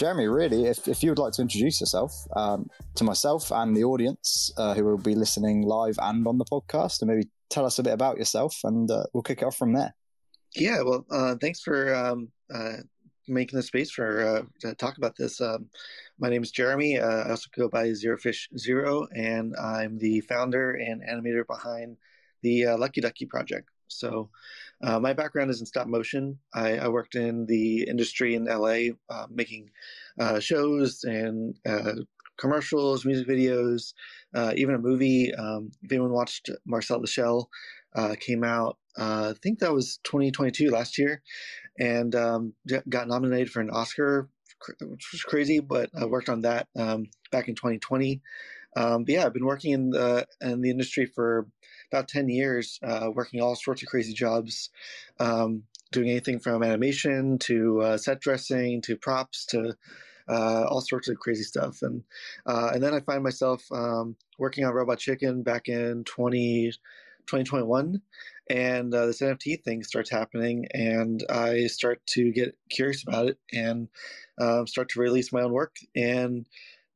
Jeremy, really, if, if you would like to introduce yourself um, to myself and the audience uh, who will be listening live and on the podcast, and maybe tell us a bit about yourself, and uh, we'll kick it off from there. Yeah, well, uh, thanks for um, uh, making the space for uh, to talk about this. Um, my name is Jeremy. Uh, I also go by Zero Fish Zero, and I'm the founder and animator behind the Lucky Ducky project. So, uh, my background is in stop motion. I, I worked in the industry in LA, uh, making uh, shows and commercials, music videos, even a movie. Um, if anyone watched Marcel the Shell, came out uh, I think that was 2022 last year, and um, got nominated for an Oscar, which was crazy. But I worked on that um, back in 2020. Um, but yeah, I've been working in the in the industry for about 10 years, uh, working all sorts of crazy jobs, um, doing anything from animation to uh, set dressing to props to uh, all sorts of crazy stuff. And uh, and then I find myself um, working on Robot Chicken back in 20, 2021 and uh, this NFT thing starts happening, and I start to get curious about it and um, start to release my own work. And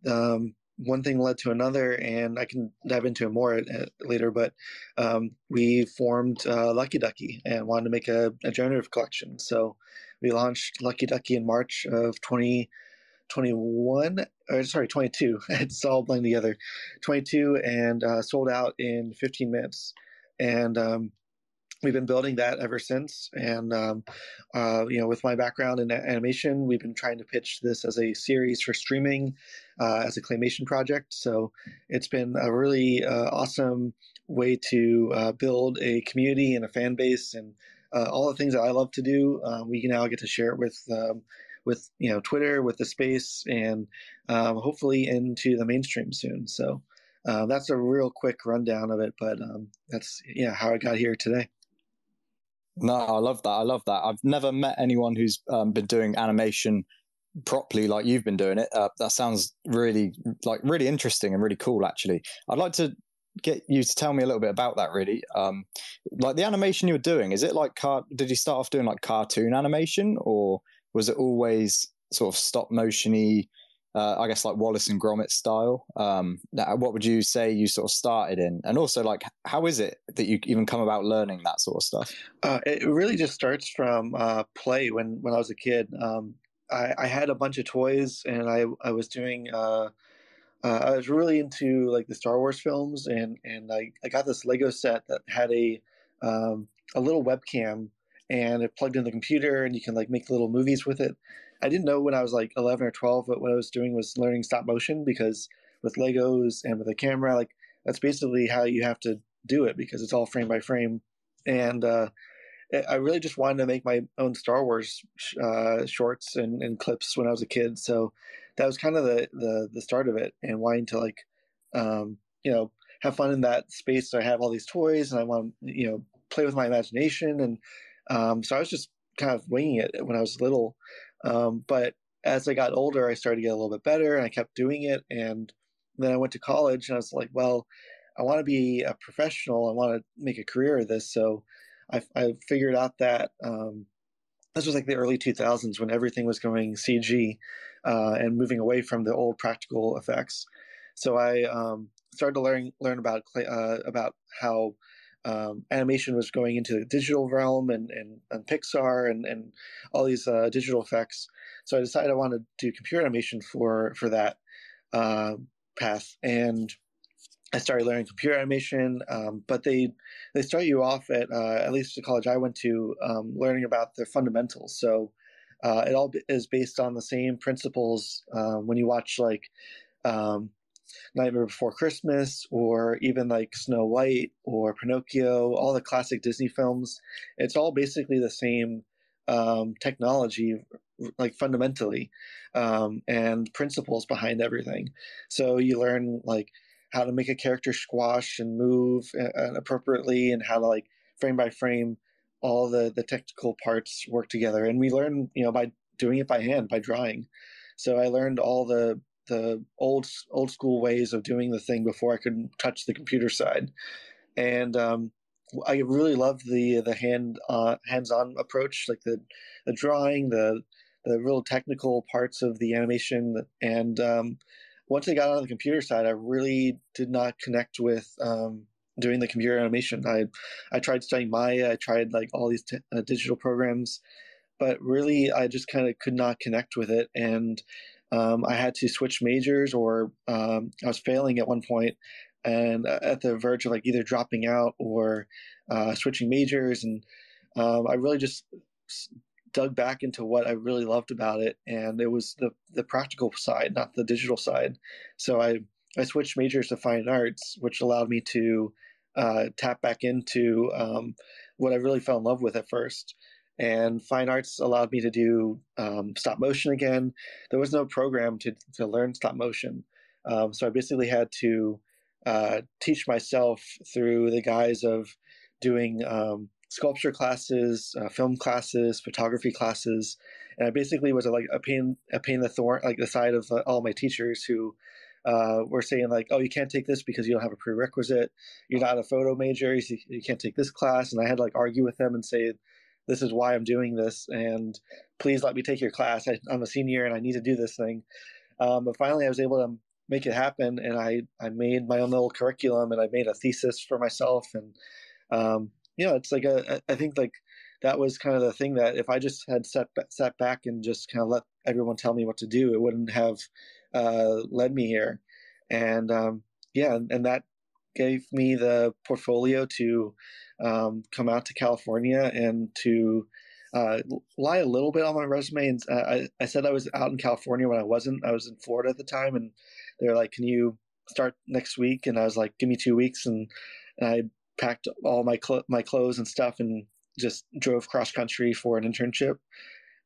um, one thing led to another, and I can dive into it more at, later. But um, we formed uh, Lucky Ducky and wanted to make a, a, generative collection. So we launched Lucky Ducky in March of 2021, or sorry, 22. it's all blending together. 22 and uh, sold out in 15 minutes. And um, we've been building that ever since. And um, uh, you know, with my background in animation, we've been trying to pitch this as a series for streaming, uh, as a claymation project. So it's been a really uh, awesome way to uh, build a community and a fan base, and uh, all the things that I love to do. Uh, we now get to share it with. Um, with you know Twitter, with the space, and um, hopefully into the mainstream soon. So uh, that's a real quick rundown of it, but um, that's yeah how I got here today. No, I love that. I love that. I've never met anyone who's um, been doing animation properly like you've been doing it. Uh, that sounds really like really interesting and really cool. Actually, I'd like to get you to tell me a little bit about that. Really, um, like the animation you were doing. Is it like car? Did you start off doing like cartoon animation, or was it always sort of stop motiony? Uh, I guess like Wallace and Gromit style. Um, what would you say you sort of started in? And also, like, how is it that you even come about learning that sort of stuff? Uh, it really just starts from uh, play. When when I was a kid, um, I, I, had a bunch of toys, and I I was doing. Uh, uh, I was really into like the Star Wars films, and and I, I got this Lego set that had a um, a little webcam, and it plugged in the computer, and you can like make little movies with it. I didn't know when I was like 11 or 12, but what I was doing was learning stop motion because with Legos and with a camera, like that's basically how you have to do it because it's all frame by frame. And uh, I really just wanted to make my own Star Wars uh, shorts and, and, clips when I was a kid. So that was kind of the, the, the start of it and wanting to like, um, you know, have fun in that space. So I have all these toys and I want to, you know, play with my imagination. And um, so I was just kind of winging it when I was little. Um, but as I got older, I started to get a little bit better and I kept doing it. And then I went to college and I was like, well, I want to be a professional. I want to make a career of this. So I, I figured out that um, this was like the early 2000s when everything was going CG uh, and moving away from the old practical effects. So I um, started to learn learn about uh, about how um, animation was going into the digital realm and, and, and Pixar and, and all these uh, digital effects. So I decided I wanted to do computer animation for for that uh, path, and I started learning computer animation. Um, but they they start you off at uh, at least the college I went to um, learning about the fundamentals. So uh, it all is based on the same principles. Uh, when you watch like um, Nightmare Before Christmas or even like Snow White or Pinocchio, all the classic Disney films. It's all basically the same um, technology, like fundamentally, um, and principles behind everything. So you learn like how to make a character squash and move uh, appropriately, and how to like frame by frame all the the technical parts work together. And we learn, you know, by doing it by hand, by drawing. So I learned all the the old old school ways of doing the thing before I could touch the computer side, and um, I really loved the the hand uh, hands on approach, like the the drawing, the the real technical parts of the animation. And um, once I got on the computer side, I really did not connect with um, doing the computer animation. I I tried studying Maya. I tried like all these t- uh, digital programs, but really I just kind of could not connect with it. And um, I had to switch majors, or um, I was failing at one point, and uh, at the verge of like either dropping out or uh, switching majors. And um, I really just dug back into what I really loved about it, and it was the the practical side, not the digital side. So I I switched majors to fine arts, which allowed me to uh, tap back into um, what I really fell in love with at first. And fine arts allowed me to do um, stop motion again. There was no program to, to learn stop motion. Um, so I basically had to uh, teach myself through the guise of doing um, sculpture classes, uh, film classes, photography classes, and I basically was a, like a pain a pain in the thorn like the side of uh, all my teachers who uh, were saying like, oh, you can't take this because you don't have a prerequisite. You're not a photo major. You, you can't take this class. And I had to like argue with them and say, this is why I'm doing this, and please let me take your class. I, am a senior and I need to do this thing. Um, but finally, I was able to make it happen, and I I made my own little curriculum, and I made a thesis for myself, and um, you know, it's like a I think like that was kind of the thing that if I just had sat sat back and just kind of let everyone tell me what to do, it wouldn't have uh, led me here. And um, yeah, and that gave me the portfolio to um, come out to California and to uh, lie a little bit on my resume. And uh, I, I said I was out in California when I wasn't. I was in Florida at the time, and they're like, "Can you start next week?" And I was like, "Give me two weeks." And, and I packed all my cl- my clothes and stuff and just drove cross country for an internship.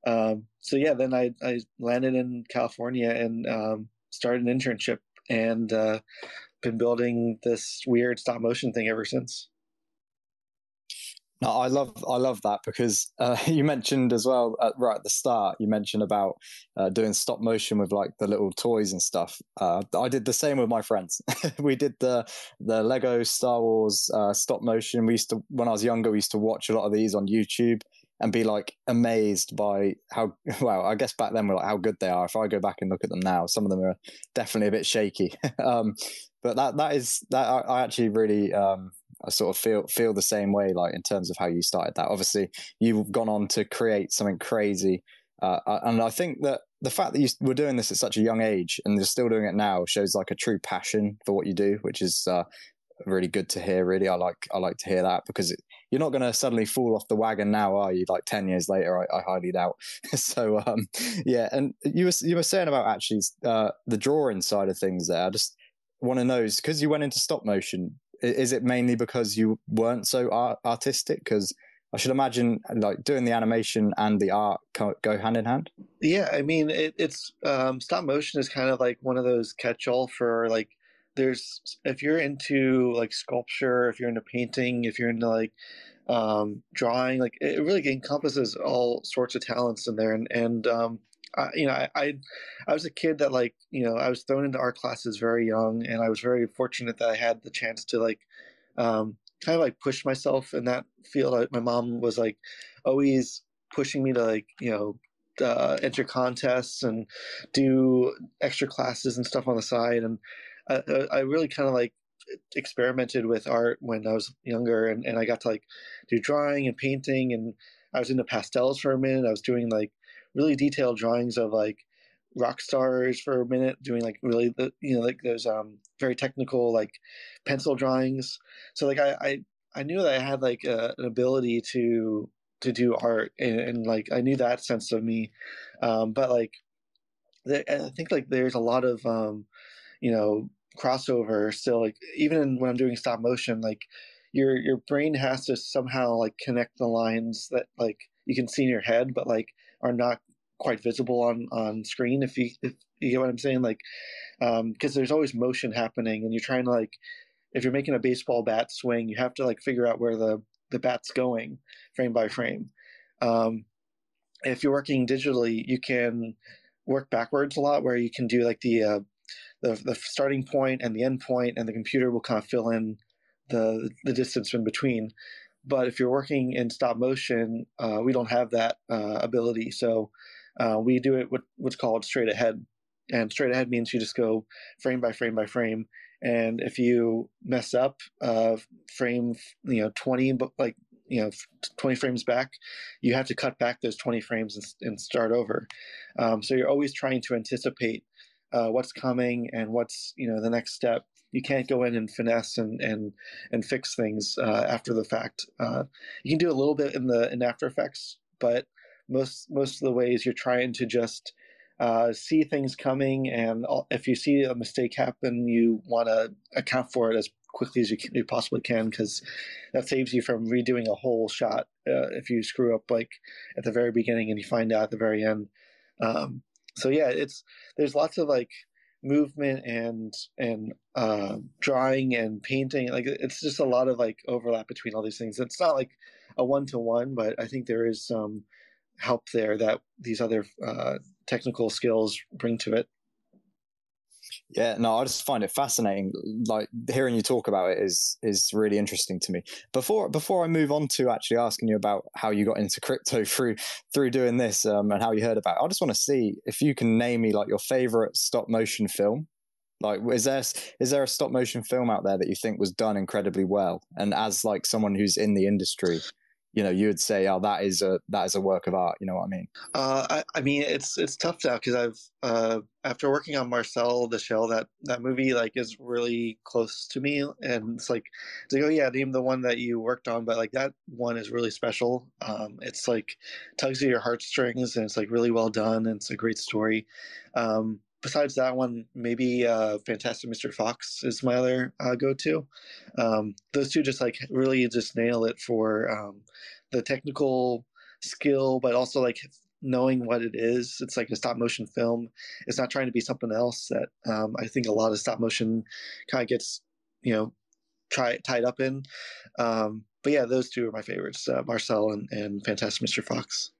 Um, so yeah, then I, I landed in California and um, started an internship and uh, been building this weird stop motion thing ever since. No, I love I love that because uh, you mentioned as well at, right at the start. You mentioned about uh, doing stop motion with like the little toys and stuff. Uh, I did the same with my friends. we did the the Lego Star Wars uh, stop motion. We used to when I was younger. We used to watch a lot of these on YouTube and be like amazed by how well I guess back then we're like how good they are. If I go back and look at them now, some of them are definitely a bit shaky. um, but that that is that I, I actually really um, I sort of feel feel the same way, like in terms of how you started that. Obviously, you've gone on to create something crazy, uh, and I think that the fact that you were doing this at such a young age and you're still doing it now shows like a true passion for what you do, which is uh, really good to hear. Really, I like I like to hear that because it, you're not going to suddenly fall off the wagon now, are you? Like ten years later, I, I highly doubt. so um, yeah, and you were you were saying about actually uh, the drawing side of things there. I just want to know is because you went into stop motion is it mainly because you weren't so art- artistic? Because I should imagine like doing the animation and the art go hand in hand. Yeah, I mean it, it's um, stop motion is kind of like one of those catch-all for like there's if you're into like sculpture, if you're into painting, if you're into like um, drawing, like it really encompasses all sorts of talents in there, and and um, I, you know, I, I, I was a kid that like, you know, I was thrown into art classes very young, and I was very fortunate that I had the chance to like, um, kind of like push myself in that field. I, my mom was like always pushing me to like, you know, uh, enter contests and do extra classes and stuff on the side, and I, I really kind of like experimented with art when I was younger, and, and I got to like do drawing and painting, and I was into pastels for a minute. I was doing like really detailed drawings of like rock stars for a minute doing like really the you know like those um very technical like pencil drawings so like i i, I knew that i had like a, an ability to to do art and, and, like i knew that sense of me um but like i think like there's a lot of um you know crossover still like even when i'm doing stop motion like your your brain has to somehow like connect the lines that like you can see in your head but like are not quite visible on on screen if you if you get what i'm saying like um because there's always motion happening and you're trying to like if you're making a baseball bat swing you have to like figure out where the the bat's going frame by frame. Um if you're working digitally you can work backwards a lot where you can do like the uh the, the starting point and the end point and the computer will kind of fill in the the distance in between but if you're working in stop motion, uh, we don't have that uh, ability. So Uh, we do it with what's called straight ahead, and straight ahead means you just go frame by frame by frame. And if you mess up, uh, frame you know twenty, but like you know 20 frames back you have to cut back those 20 frames and, and start over um, so you're always trying to anticipate uh, what's coming and what's you know the next step you can't go in and finesse and and and fix things uh, after the fact uh, you can do a little bit in the in after effects but most most of the ways you're trying to just uh, see things coming and if you see a mistake happen you want to account for it as quickly as you, can, you possibly can because that saves you from redoing a whole shot uh, if you screw up like at the very beginning and you find out at the very end. Um, so yeah, it's there's lots of like movement and and uh, drawing and painting. Like it's just a lot of like overlap between all these things. It's not like a one to one, but I think there is some help there that these other uh, technical skills bring to it. Yeah, no, I just find it fascinating. Like hearing you talk about it is is really interesting to me. Before before I move on to actually asking you about how you got into crypto through through doing this um, and how you heard about it, I just want to see if you can name me like your favorite stop motion film. Like, is there is there a stop motion film out there that you think was done incredibly well? And as like someone who's in the industry, you know you would say oh that is a that is a work of art you know what i mean? Uh, I, I mean it's it's tough now because i've uh, after working on marcel the shell that that movie like is really close to me and it's like it's like oh yeah name the one that you worked on but like that one is really special. Um, it's like tugs at your heartstrings and it's like really well done and it's a great story. Um, besides that one, maybe uh, Fantastic Mr. Fox is my other uh, go-to. Um, those two just like really just nail it for um, the technical skill, but also like knowing what it is. It's like a stop motion film. It's not trying to be something else that um, I think a lot of stop motion kind of gets, you know, try, tied up in. Um, but yeah, those two are my favorites, uh, Marcel and, and Fantastic Mr. Fox.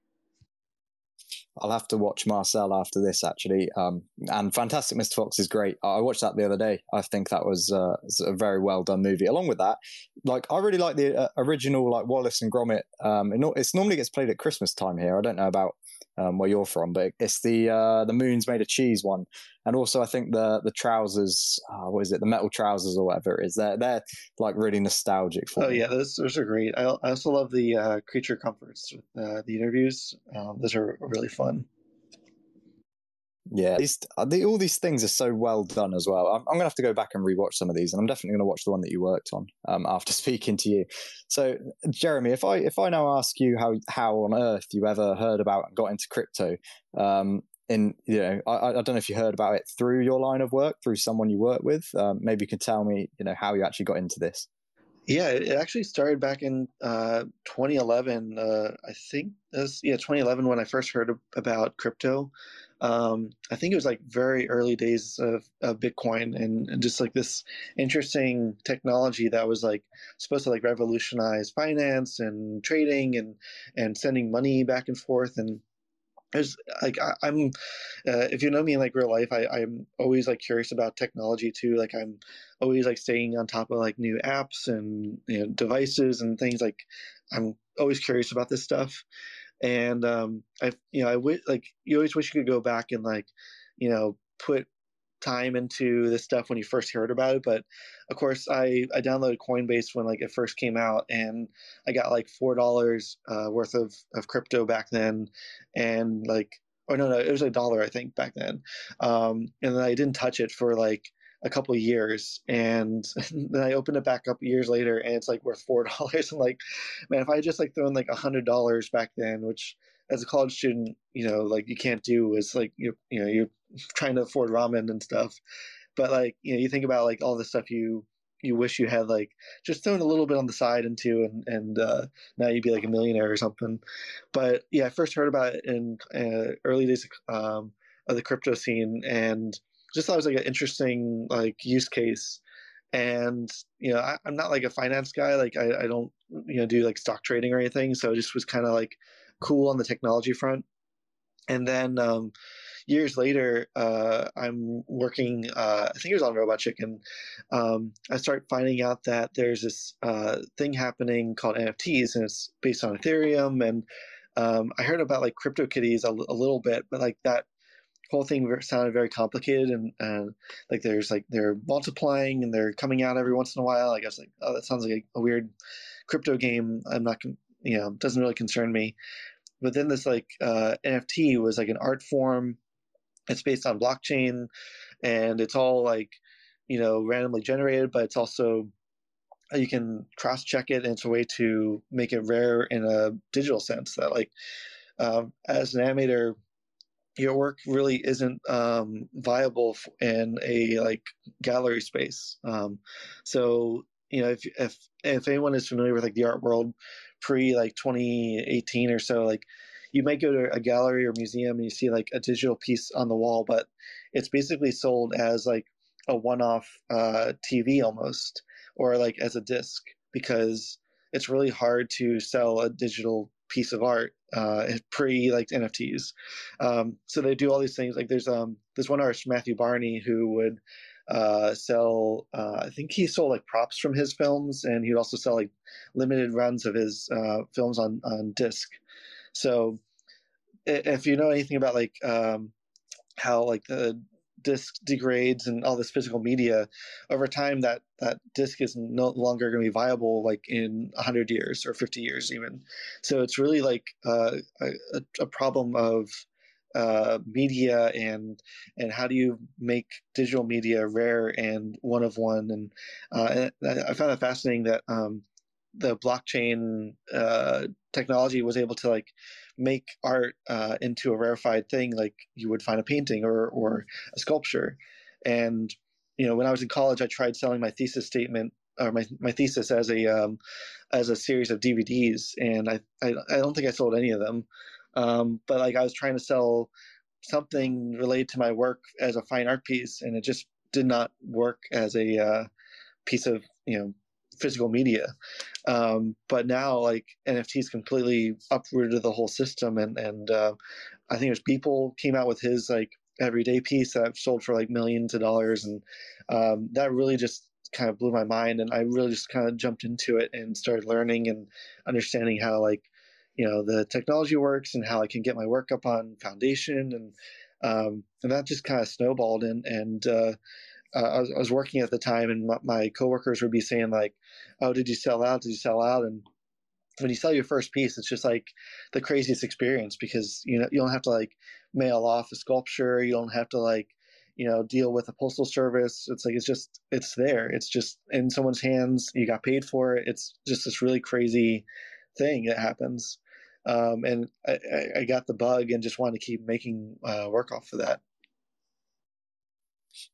I'll have to watch Marcel after this actually. Um, and Fantastic Mr. Fox is great. I watched that the other day. I think that was, uh, a very well done movie. Along with that, like I really like the uh, original like Wallace and Gromit. Um, it, it's normally gets played at Christmas time here. I don't know about um, where you're from, but it's the uh, the moon's made of cheese one, and also I think the the trousers, uh, what is it, the metal trousers or whatever it is, they're they're like really nostalgic for. Oh me. yeah, those those are great. I, I also love the uh, creature comforts, uh, the interviews. Um, those are really fun. Yeah, these, uh, all these things are so well done as well. I'm, I'm going to have to go back and rewatch some of these, and I'm definitely going to watch the one that you worked on um, after speaking to you. So, Jeremy, if I if I now ask you how how on earth you ever heard about and got into crypto, um, in you know, I, I, don't know if you heard about it through your line of work, through someone you work with. Um, maybe you can tell me, you know, how you actually got into this. Yeah, it actually started back in uh, 2011. Uh, I think yeah 2011 when I first heard about crypto um, I think it was like very early days of, of Bitcoin and, and, just like this interesting technology that was like supposed to like revolutionize finance and trading and and sending money back and forth and there's like I, am uh, if you know me in like real life I, i'm always like curious about technology too like i'm always like staying on top of like new apps and you know, devices and things like i'm always curious about this stuff. And um, I you know I wish like you always wish you could go back and like you know put time into this stuff when you first heard about it but of course i i downloaded coinbase when like it first came out and i got like four dollars uh, worth of of crypto back then and like oh no no it was a dollar i think back then um and then i didn't touch it for like a couple years and then I opened it back up years later and it's like worth four dollars. I'm like, man, if I just like thrown like a hundred dollars back then, which as a college student, you know, like you can't do is like you you know, you're trying to afford ramen and stuff. But like, you know, you think about like all the stuff you you wish you had like just thrown a little bit on the side into and and uh, now you'd be like a millionaire or something. But yeah, I first heard about it in uh, early days um, of the crypto scene and just thought it was like an interesting like use case and you know I, am not like a finance guy like I, I don't you know do like stock trading or anything so it just was kind of like cool on the technology front and then um, years later uh, i'm working uh, i think it was on robot chicken um, i start finding out that there's this uh, thing happening called nfts and it's based on ethereum and Um, I heard about like CryptoKitties a, a little bit, but like that whole thing sounded very complicated and, like there's like they're multiplying and they're coming out every once in a while. I guess like oh that sounds like a, a weird crypto game. I'm not you know doesn't really concern me. But then this like uh, NFT was like an art form. It's based on blockchain, and it's all like you know randomly generated, but it's also you can cross check it and it's a way to make it rare in a digital sense that like um, as an animator your work really isn't um, viable in a like gallery space um, so you know if, if if anyone is familiar with like the art world pre like 2018 or so like you might go to a gallery or museum and you see like a digital piece on the wall but it's basically sold as like a one-off uh, tv almost or like as a disc because it's really hard to sell a digital piece of art uh, pre like NFTs. Um, so they do all these things. Like there's um there's one artist Matthew Barney who would uh, sell. Uh, I think he sold like props from his films, and he'd also sell like limited runs of his uh, films on on disc. So if you know anything about like um, how like the disc degrades and all this physical media over time that that disc is no longer going to be viable like in 100 years or 50 years even so it's really like uh, a, a problem of uh, media and and how do you make digital media rare and one of one? And, uh, and I found it fascinating that um, the blockchain uh, technology was able to like make art uh, into a rarefied thing like you would find a painting or or a sculpture. And you know when i was in college i tried selling my thesis statement or my, my thesis as a um, as a series of dvds and I, I, I don't think i sold any of them um, but like i was trying to sell something related to my work as a fine art piece and it just did not work as a uh, piece of you know physical media. Um, but now, like NFTs completely uprooted the whole system, and and uh, I think there's Beeple came out with his like everyday piece that sold for like millions of dollars, and um, that really just kind of blew my mind, and I really just kind of jumped into it and started learning and understanding how like you know the technology works and how I can get my work up on Foundation and um, and that just kind of snowballed and and uh, I, was, I, was, working at the time, and my, my, coworkers would be saying like, "Oh, did you sell out? Did you sell out?" And when you sell your first piece, it's just like the craziest experience because you know you don't have to like mail off a sculpture, you don't have to like you know deal with a postal service. It's like it's just it's there. It's just in someone's hands. You got paid for it. It's just this really crazy thing that happens. Um, and I, I, got the bug and just wanted to keep making uh, work off of that.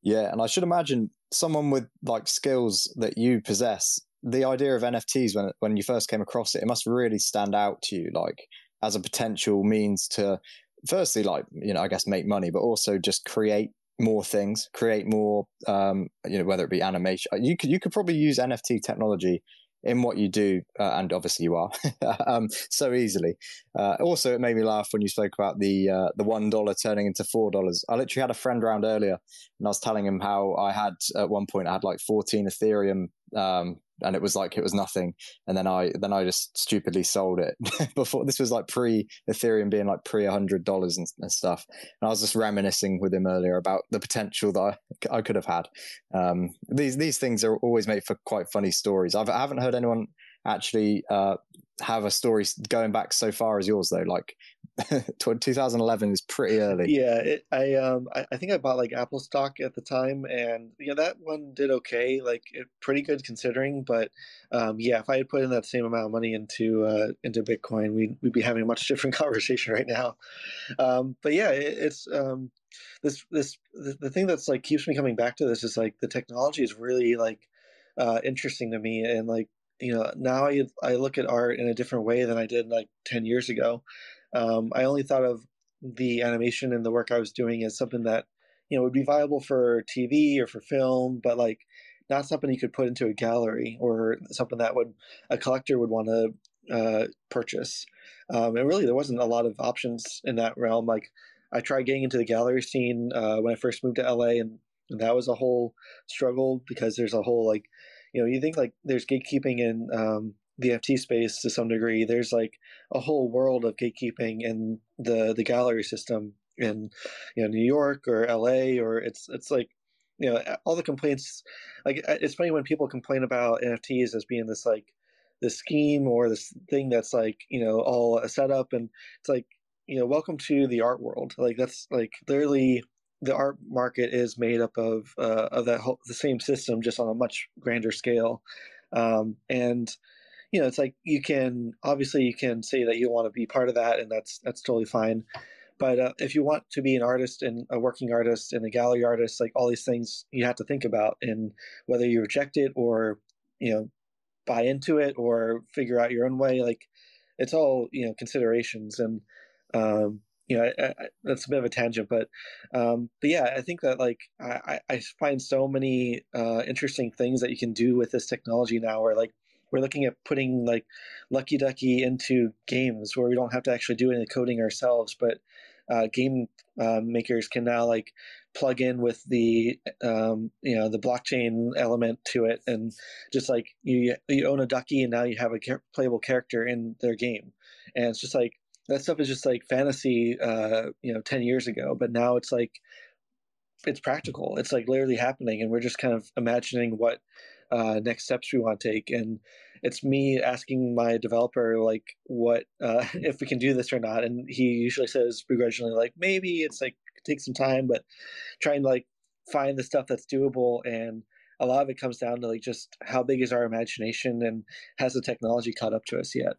Yeah, and I should imagine someone with like skills that you possess, the idea of NFTs when when you first came across it, it must really stand out to you, like as a potential means to, firstly, like you know, I guess make money, but also just create more things, create more, um, you know, whether it be animation. You could you could probably use NFT technology in what you do, uh, and obviously you are um, so easily. Uh, also, it made me laugh when you spoke about the uh, the one dollar turning into four dollars. I literally had a friend around earlier, and I was telling him how I had at one point I had like fourteen Ethereum um, and it was like it was nothing. And then i then i just stupidly sold it before this was like pre ethereum being like pre $100 and, and, stuff. And i was just reminiscing with him earlier about the potential that i, I could have had. Um, these these things are always made for quite funny stories. I've, i haven't heard anyone actually uh, have a story going back so far as yours though like 2011 is pretty early. Yeah, it, I um I, I, think I bought like Apple stock at the time, and yeah, that one did okay, like it, pretty good considering. But um, yeah, if I had put in that same amount of money into uh, into Bitcoin, we'd we'd be having a much different conversation right now. Um, but yeah, it, it's um this this the, the thing that's like keeps me coming back to this is like the technology is really like uh, interesting to me, and like you know now I I look at art in a different way than I did like ten years ago. Um, I only thought of the animation and the work I was doing as something that you know would be viable for TV or for film, but like not something you could put into a gallery or something that would a collector would want to uh, purchase. Um, and really, there wasn't a lot of options in that realm. Like I tried getting into the gallery scene uh, when I first moved to LA, and, and, that was a whole struggle because there's a whole like, you know, you think like there's gatekeeping in um, the NFT space to some degree. There's like a whole world of gatekeeping in the the gallery system in you know New York or LA or it's it's like you know all the complaints like it's funny when people complain about NFTs as being this like this scheme or this thing that's like you know all a setup and it's like you know welcome to the art world like that's like literally the art market is made up of uh, of that whole the same system just on a much grander scale um, and you know it's like you can obviously you can say that you want to be part of that and that's that's totally fine but uh, if you want to be an artist and a working artist and a gallery artist, like all these things you have to think about, and whether you reject it or you know buy into it or figure out your own way, like it's all you know considerations. And um, you know I, I, that's a bit of a tangent, but um, but yeah, I think that like I, I find so many uh, interesting things that you can do with this technology now, where like we're looking at putting like Lucky Ducky into games where we don't have to actually do any coding ourselves, but uh, game uh, makers can now like plug in with the um, you know the blockchain element to it, and just like you you own a ducky and now you have a playable character in their game, and it's just like that stuff is just like fantasy, uh, you know, ten years ago, but now it's like it's practical. It's like literally happening, and we're just kind of imagining what uh, next steps we want to take. And it's me asking my developer like what uh, if we can do this or not, and he usually says begrudgingly like maybe it's like take some time, but trying to like find the stuff that's doable and a lot of it comes down to like just how big is our imagination and has the technology caught up to us yet?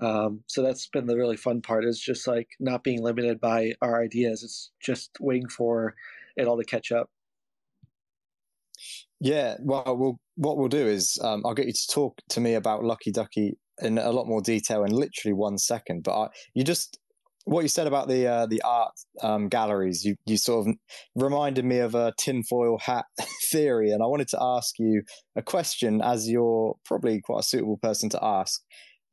Um, so that's been the really fun part is just like not being limited by our ideas it's just waiting for it all to catch up yeah, well, we'll what we'll do is um, I'll get you to talk to me about Lucky Ducky in a lot more detail in literally one second. But I, you just what you said about the uh, the art um, galleries, you you sort of reminded me of a tinfoil hat theory, and I wanted to ask you a question as you're probably quite a suitable person to ask,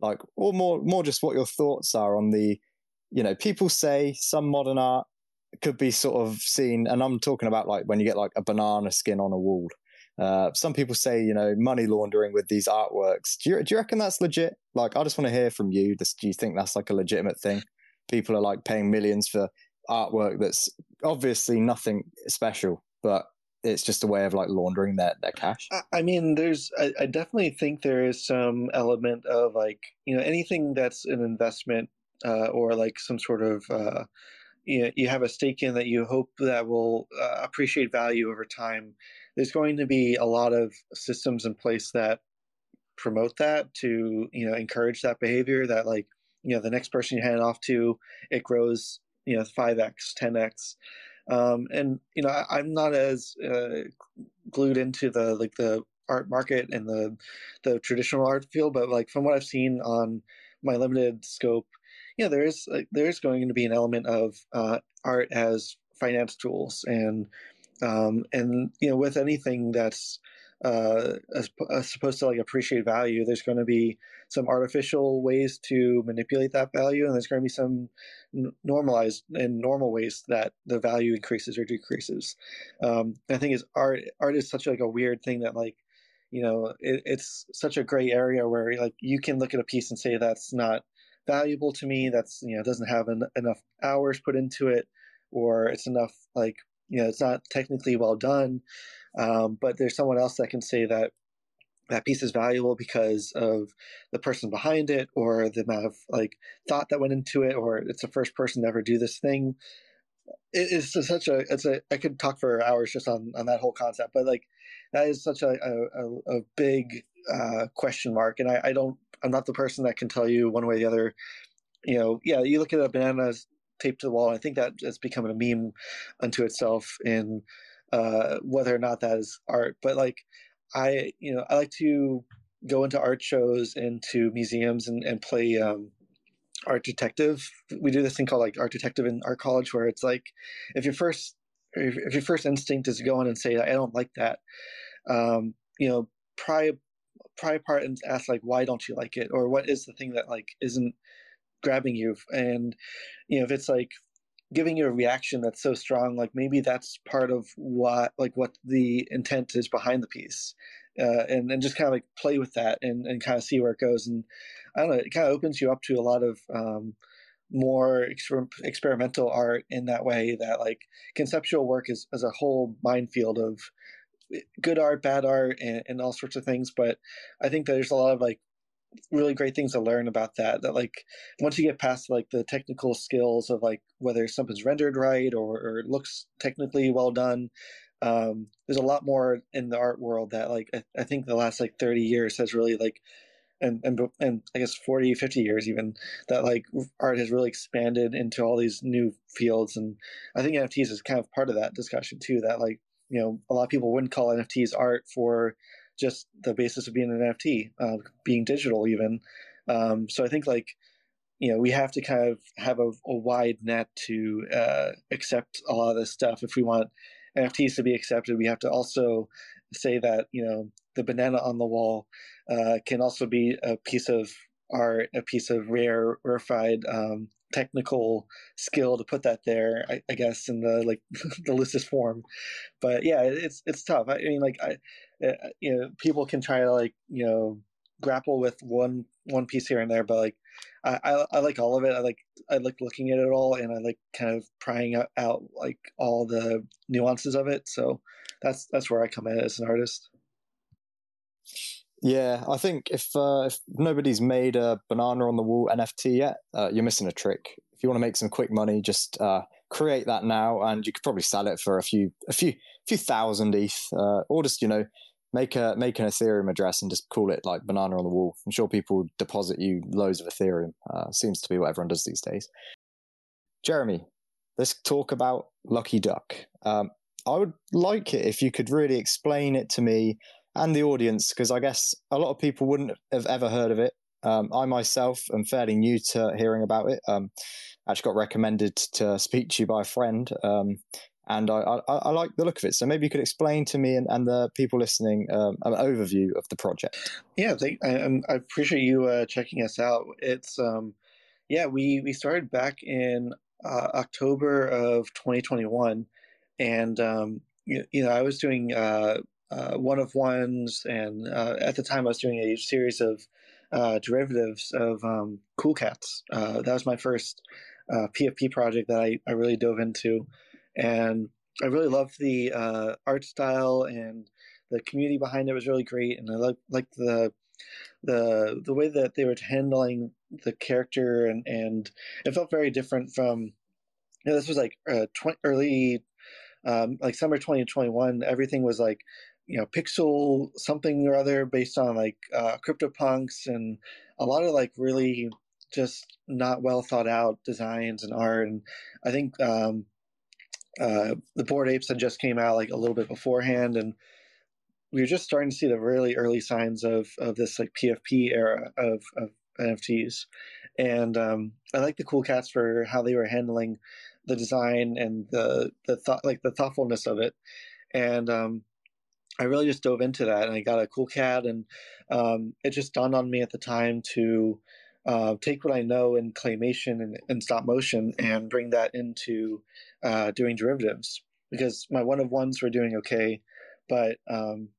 like or more more just what your thoughts are on the, you know, people say some modern art could be sort of seen, and I'm talking about like when you get like a banana skin on a wall. Uh, some people say, you know, money laundering with these artworks. Do you, do you reckon that's legit? Like, I just want to hear from you. This, do you think that's like a legitimate thing? People are like paying millions for artwork that's obviously nothing special, but it's just a way of like laundering their, their cash. I mean, there's, I, I definitely think there is some element of like, you know, anything that's an investment uh, or like some sort of, uh, you, know, you have a stake in that you hope that will uh, appreciate value over time there's going to be a lot of systems in place that promote that to you know encourage that behavior that like you know the next person you hand off to it grows you know 5x 10x um, and you know I, am not as uh, glued into the like the art market and the the traditional art field but like from what i've seen on my limited scope you know there is like, there is going to be an element of uh, art as finance tools and um, and you know, with anything that's uh, supposed to like appreciate value, there's going to be some artificial ways to manipulate that value, and there's going to be some n- normalized and normal ways that the value increases or decreases. Um, I think is art. Art is such like a weird thing that like you know it, it's such a gray area where like you can look at a piece and say that's not valuable to me. That's you know doesn't have en- enough hours put into it, or it's enough like you know it's not technically well done um, but there's someone else that can say that that piece is valuable because of the person behind it or the amount of like thought that went into it or it's the first person to ever do this thing. It is such a it's a i could talk for hours just on on that whole concept but like that is such a a, a big uh, question mark and I, I don't i'm not the person that can tell you one way or the other. You know yeah you look at a banana's taped to the wall. I think that has become a meme unto itself in uh, whether or not that is art. But like, I you know I like to go into art shows, into museums, and and play um, art detective. We do this thing called like art detective in art college, where it's like if your first if your first instinct is to go in and say I don't like that, um, you know, pry pry apart and ask like why don't you like it, or what is the thing that like isn't grabbing you and you know if it's like giving you a reaction that's so strong like maybe that's part of what like what the intent is behind the piece uh, and and just kind of like play with that and and kind of see where it goes and i don't know it kind of opens you up to a lot of um, more exper- experimental art in that way that like conceptual work is as a whole minefield of eh, good art bad art and, and all sorts of things but i think there's a lot of like really great things to learn about that that like once you get past like the technical skills of like whether something's rendered right or, or it looks technically well done um, there's a lot more in the art world that like I, I, think the last like 30 years has really like and, and and i guess 40 50 years even that like art has really expanded into all these new fields and i think nfts is kind of part of that discussion too that like you know a lot of people wouldn't call nfts art for just the basis of being an NFT, uh, being digital even. Um, so I think like you know we have to kind of have a, a wide net to uh, accept a lot of this stuff. If we want NFTs to be accepted, we have to also say that you know the banana on the wall uh, can also be a piece of art, a piece of rare, rarefied um, technical skill to put that there. I, I guess in the like the loosest form, but yeah, it's it's tough. I, I mean, like I uh, you know people can try to like you know grapple with one one piece here and there but like I, I, I like all of it i like i like looking at it all and i like kind of prying out, out like all the nuances of it so that's that's where i come in as an artist yeah i think if uh, if nobody's made a banana on the wall nft yet uh, you're missing a trick if you want to make some quick money just uh, create that now and you could probably sell it for a few a few few thousand eth uh, or just you know make a make an Ethereum address and just call it like banana on the wall. I'm sure people deposit you loads of Ethereum. Uh, seems to be what everyone does these days. Jeremy, let's talk about Lucky Duck. Um, I would like it if you could really explain it to me and the audience, because I guess a lot of people wouldn't have ever heard of it. Um, I myself am fairly new to hearing about it. Um, actually got recommended to speak to you by a friend um, and I, I, I, like the look of it. So maybe you could explain to me and, and the people listening um, an overview of the project. Yeah, they, I, I, appreciate you uh, checking us out. It's um, yeah, we we started back in uh, October of 2021, and um, you, know I was doing uh, uh one of ones, and uh, at the time I was doing a series of uh, derivatives of um, Cool Cats. that was my first PFP project that I, I really dove into and I really loved the uh, art style and the community behind it was really great, and I like like the the the way that they were handling the character and and it felt very different from you know, this was like uh, tw- early um, like summer 2021 everything was like you know pixel something or other based on like uh, CryptoPunks and a lot of like really just not well thought out designs and art and I think um, uh, the Bored Apes had just came out like a little bit beforehand, and we were just starting to see the really early signs of of this like PFP era of, of NFTs. And um, I like the Cool Cats for how they were handling the design and the the thought like the thoughtfulness of it. And um, I really just dove into that, and I got a Cool Cat, and um, it just dawned on me at the time to uh, take what I know in claymation and, and, stop motion and bring that into uh, doing derivatives because my one of ones were doing okay, but um,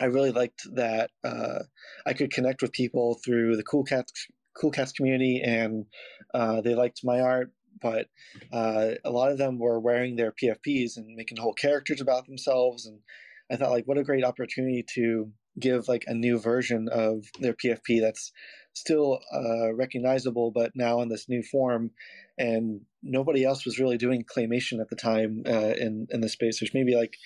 I really liked that uh, I could connect with people through the Cool Cats Cool Cats community, and uh, they liked my art. But uh, a lot of them were wearing their PFPs and making whole characters about themselves, and I thought like what a great opportunity to give like a new version of their PFP that's still uh, recognizable, but now in this new form. And nobody else was really doing claymation at the time uh, in in the space. There's maybe like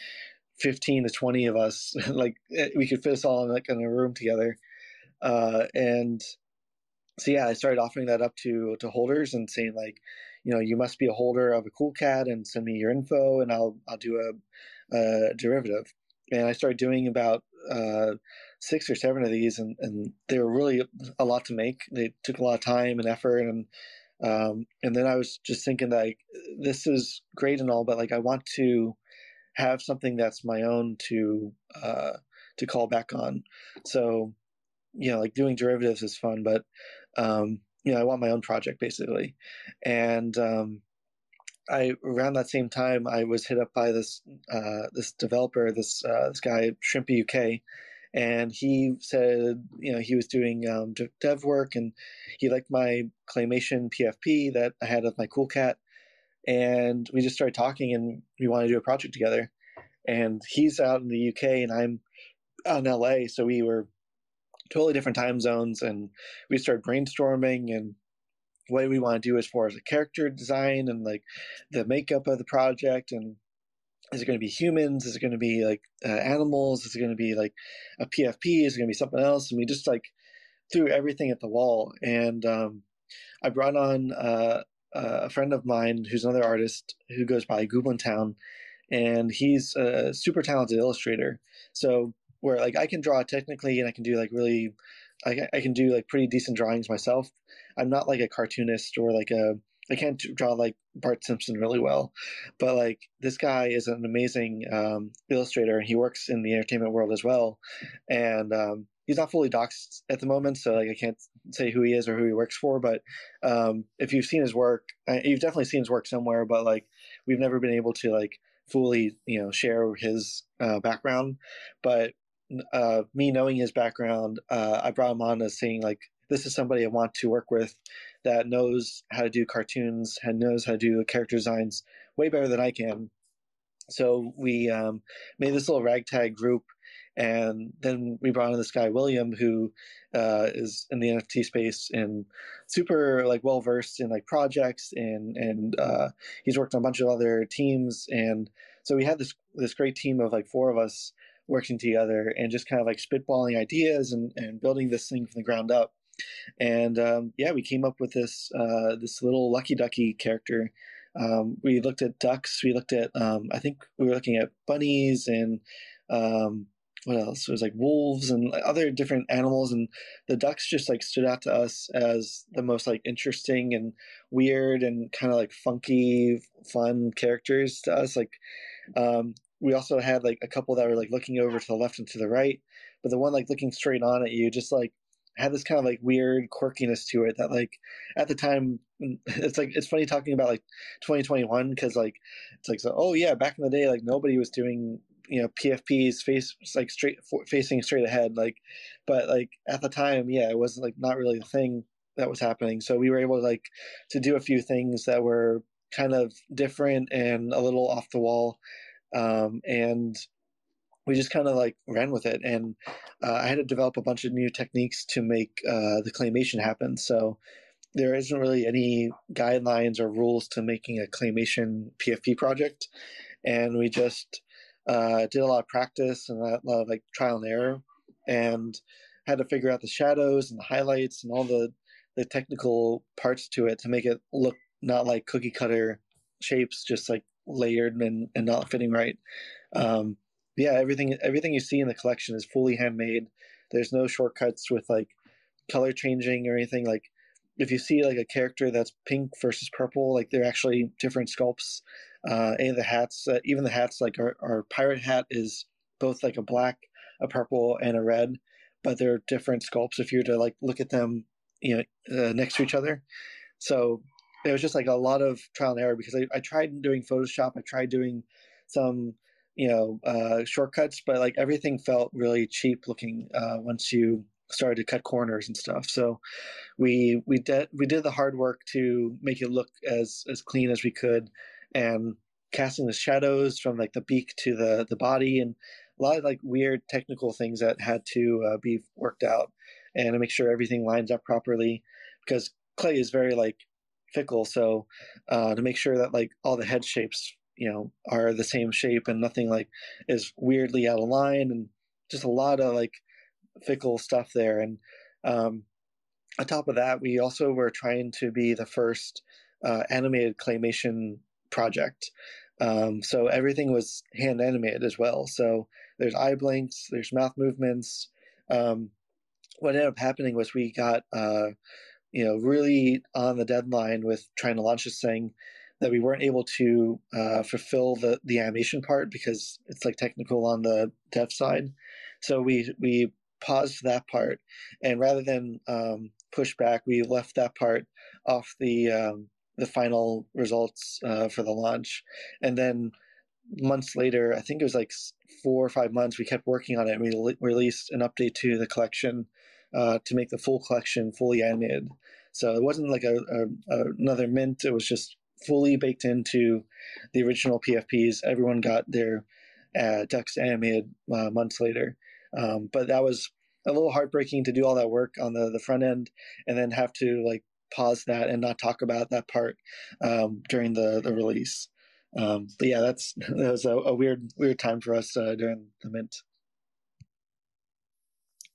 15 to 20 of us. like eh, we could fit us all in like in a room together. Uh, and so yeah, I started offering that up to to holders and saying like, you know, you must be a holder of a cool cat and send me your info and I'll I'll do a, a derivative. And I started doing about uh, six or seven of these, and, and they were really a lot to make. They took a lot of time and effort, and um, and then I was just thinking like, this is great and all, but like I want to have something that's my own to uh, to call back on. So you know, like doing derivatives is fun, but um, you know, I want my own project basically, and um, I around that same time I was hit up by this uh, this developer, this uh, this guy Shrimpy UK, and he said you know he was doing um, dev work and he liked my claymation PFP that I had of my Cool Cat, and we just started talking and we wanted to do a project together. And he's out in the UK and I'm out in LA, so we were totally different time zones, and we started brainstorming and what we want to do as far as the character design and like the makeup of the project and is it going to be humans is it going to be like uh, animals is it going to be like a pfp is it going to be something else and we just like threw everything at the wall and um, i brought on uh, a friend of mine who's another artist who goes by Goblin Town, and he's a super talented illustrator. So where like I can draw technically and I can do like really I, I can do like pretty decent drawings myself. I'm not like a cartoonist or like a I can't draw like Bart Simpson really well, but like this guy is an amazing um, illustrator and he works in the entertainment world as well. And um, he's not fully doxxed at the moment, so like I can't say who he is or who he works for. But um, if you've seen his work, uh, you've definitely seen his work somewhere. But like we've never been able to like fully you know share his uh, background. But uh, me knowing his background, uh, I brought him on as saying like this is somebody I want to work with that knows how to do cartoons and knows how to do character designs way better than I can. So we um, made this little ragtag group, and then we brought in this guy William, who uh, is in the NFT space and super like well versed in like projects, and and uh, he's worked on a bunch of other teams, and so we had this this great team of like four of us working together and just kind of like spitballing ideas and, and building this thing from the ground up. And um, yeah, we came up with this uh, this little Lucky Ducky character. Um, we looked at ducks. We looked at um, I think we were looking at bunnies and um, what else? It was like wolves and other different animals, and the ducks just like stood out to us as the most like interesting and weird and kind of like funky, fun characters to us. Like um, we also had like a couple that were like looking over to the left and to the right, but the one like looking straight on at you just like had this kind of like weird quirkiness to it that like at the time it's like it's funny talking about like 2021 because like it's like so oh yeah back in the day like nobody was doing you know pfps face like straight facing straight ahead like but like at the time yeah it was like not really a thing that was happening so we were able to like to do a few things that were kind of different and a little off the wall um, and we just kind of like ran with it. And uh, I had to develop a bunch of new techniques to make uh, the claymation happen. So there isn't really any guidelines or rules to making a claymation PFP project, and we just uh, did a lot of practice and a lot of like trial and error, and had to figure out the shadows and the highlights and all the the technical parts to it to make it look not like cookie cutter shapes, just like layered and, and not fitting right. Um, yeah, everything everything you see in the collection is fully handmade. There's no shortcuts with like color changing or anything. Like if you see like a character that's pink versus purple, like they're actually different sculpts. Uh, any of the hats, uh, even the hats, like our, our pirate hat is both like a black, a purple, and a red, but they're different sculpts if you were to like look at them, you know, uh, next to each other. So it was just like a lot of trial and error because I, I tried doing Photoshop, I tried doing some you know uh, shortcuts, but like everything felt really cheap looking uh, once you started to cut corners and stuff. So we we did we did the hard work to make it look as as clean as we could, and casting the shadows from like the beak to the the body and a lot of like weird technical things that had to uh, be worked out and to make sure everything lines up properly because clay is very like fickle. So uh, to make sure that like all the head shapes, you know, are the same shape and nothing like is weirdly out of line and just a lot of like fickle stuff there. And um, on top of that, we also were trying to be the first uh, animated claymation project. Um, so everything was hand animated as well. So there's eye blinks, there's mouth movements. Um, what ended up happening was we got uh, you know, really on the deadline with trying to launch this thing that we weren't able to uh, fulfill the, the animation part because it's like technical on the dev side. So we we paused that part, and rather than um, push back, we left that part off the um, the final results uh, for the launch, and then months later, I think it was like four or five months, we kept working on it. and We le- released an update to the collection uh, to make the full collection fully animated. So it wasn't like a, a, a, another mint. It was just fully baked into the original PFPs. Everyone got their uh, ducks animated uh, months later. Um, but that was a little heartbreaking to do all that work on the, the front end and then have to like pause that and not talk about that part um, during the, the release. Um, but yeah, that's that was a, a, weird weird time for us uh, during the mint.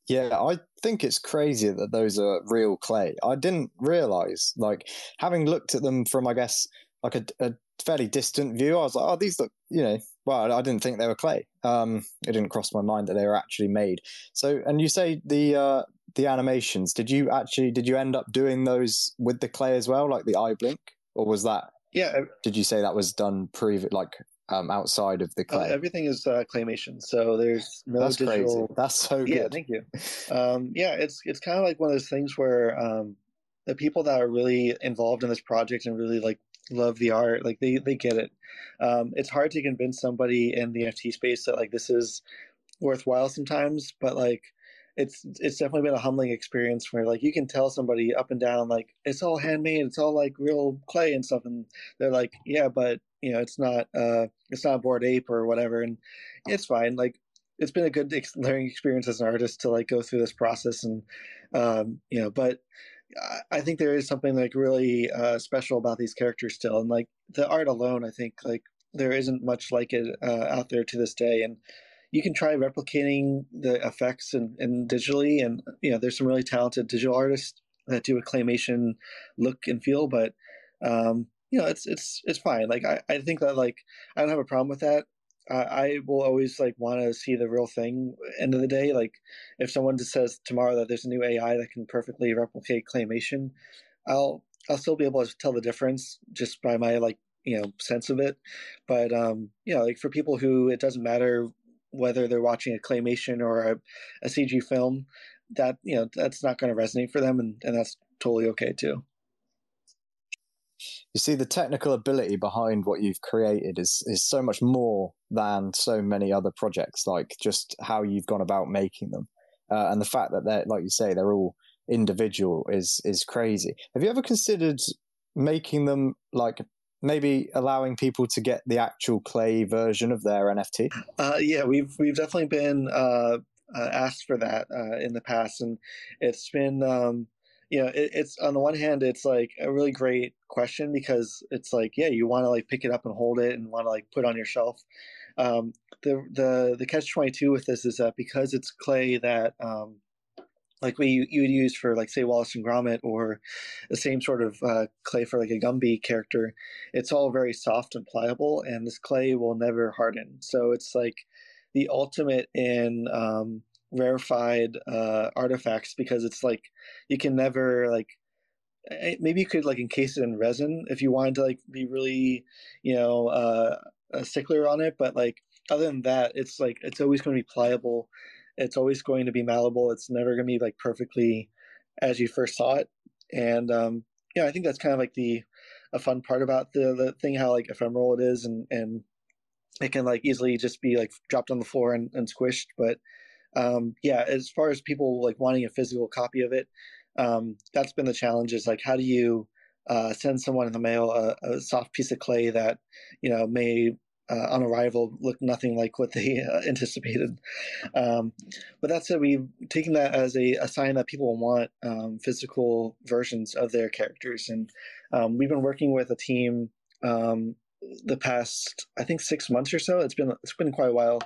Yeah, I think it's crazy that those are real clay. I didn't realize, like, having looked at them from, I guess, like a, a fairly distant view, I was like, oh, these look, you know, well, I didn't think they were clay. Um, it didn't cross my mind that they were actually made. So, and you say the uh, the animations. Did you actually did you end up doing those with the clay as well, like the eye blink, or was that? Yeah. Did you say that was done pre like um, outside of the uh, clay? Everything is uh, claymation, so there's no That's digital. Crazy. That's so good. Yeah, thank you. Um, yeah, it's it's kind of like one of those things where um, the people that are really involved in this project and really like love the art like they they get it um, it's hard to convince somebody in the nft space that like this is worthwhile sometimes but like it's it's definitely been a humbling experience where like you can tell somebody up and down like it's all handmade it's all like real clay and stuff and they're like yeah but you know it's not uh it's not a Bored Ape or whatever and it's fine like it's been a good learning experience as an artist to like go through this process and um you know but I think there is something like really uh, special about these characters still, and like the art alone, I think like there isn't much like it uh, out there to this day, and you can try replicating the effects and, and digitally, and you know there's some really talented digital artists that do a claymation look and feel, but um, you know it's it's it's fine. Like I, I think that like I don't have a problem with that. I will always like want to see the real thing. End of the day, like if someone just says tomorrow that there's a new AI that can perfectly replicate claymation, I'll I'll still be able to tell the difference just by my like you know sense of it. But um, you know, like for people who it doesn't matter whether they're watching a claymation or a, a CG film, that you know that's not going to resonate for them, and, and that's totally okay too you see the technical ability behind what you've created is is so much more than so many other projects like just how you've gone about making them. Uh, and the fact that they're like you say they're all individual is is crazy. Have you ever considered making them like maybe allowing people to get the actual clay version of their nft uh, yeah we've we've definitely been uh, uh asked for that uh, in the past and it's been um, you know, it, it's on the one hand, it's like a really great question because it's like, yeah, you want to like pick it up and hold it and want to like put on your shelf. Um, the the the catch twenty two with this is that because it's clay that um, like we you would use for like say Wallace and Gromit or the same sort of uh, clay for like a Gumby character, it's all very soft and pliable, and this clay will never harden. So it's like the ultimate in um, rarefied uh, artifacts because it's like you can never like eh, maybe you could like encase it in resin if you wanted to like be really you know uh, a stickler on it but like other than that it's like it's always going to be pliable. It's always going to be malleable. It's never going to be like perfectly as you first saw it. And um yeah i think that's kind of like the a fun part about the the thing how like ephemeral it is and and it can like easily just be like dropped on the floor and, and squished but um, yeah, as far as people like wanting a physical copy of it, um, that's been the challenge. Is like how do you uh, send someone in the mail a, a, soft piece of clay that you know may uh, on arrival look nothing like what they uh, anticipated. Um, but that said, we've taken that as a, a sign that people want um, physical versions of their characters, and um, we've been working with a team um, the past I think six months or so. It's been it's been quite a while,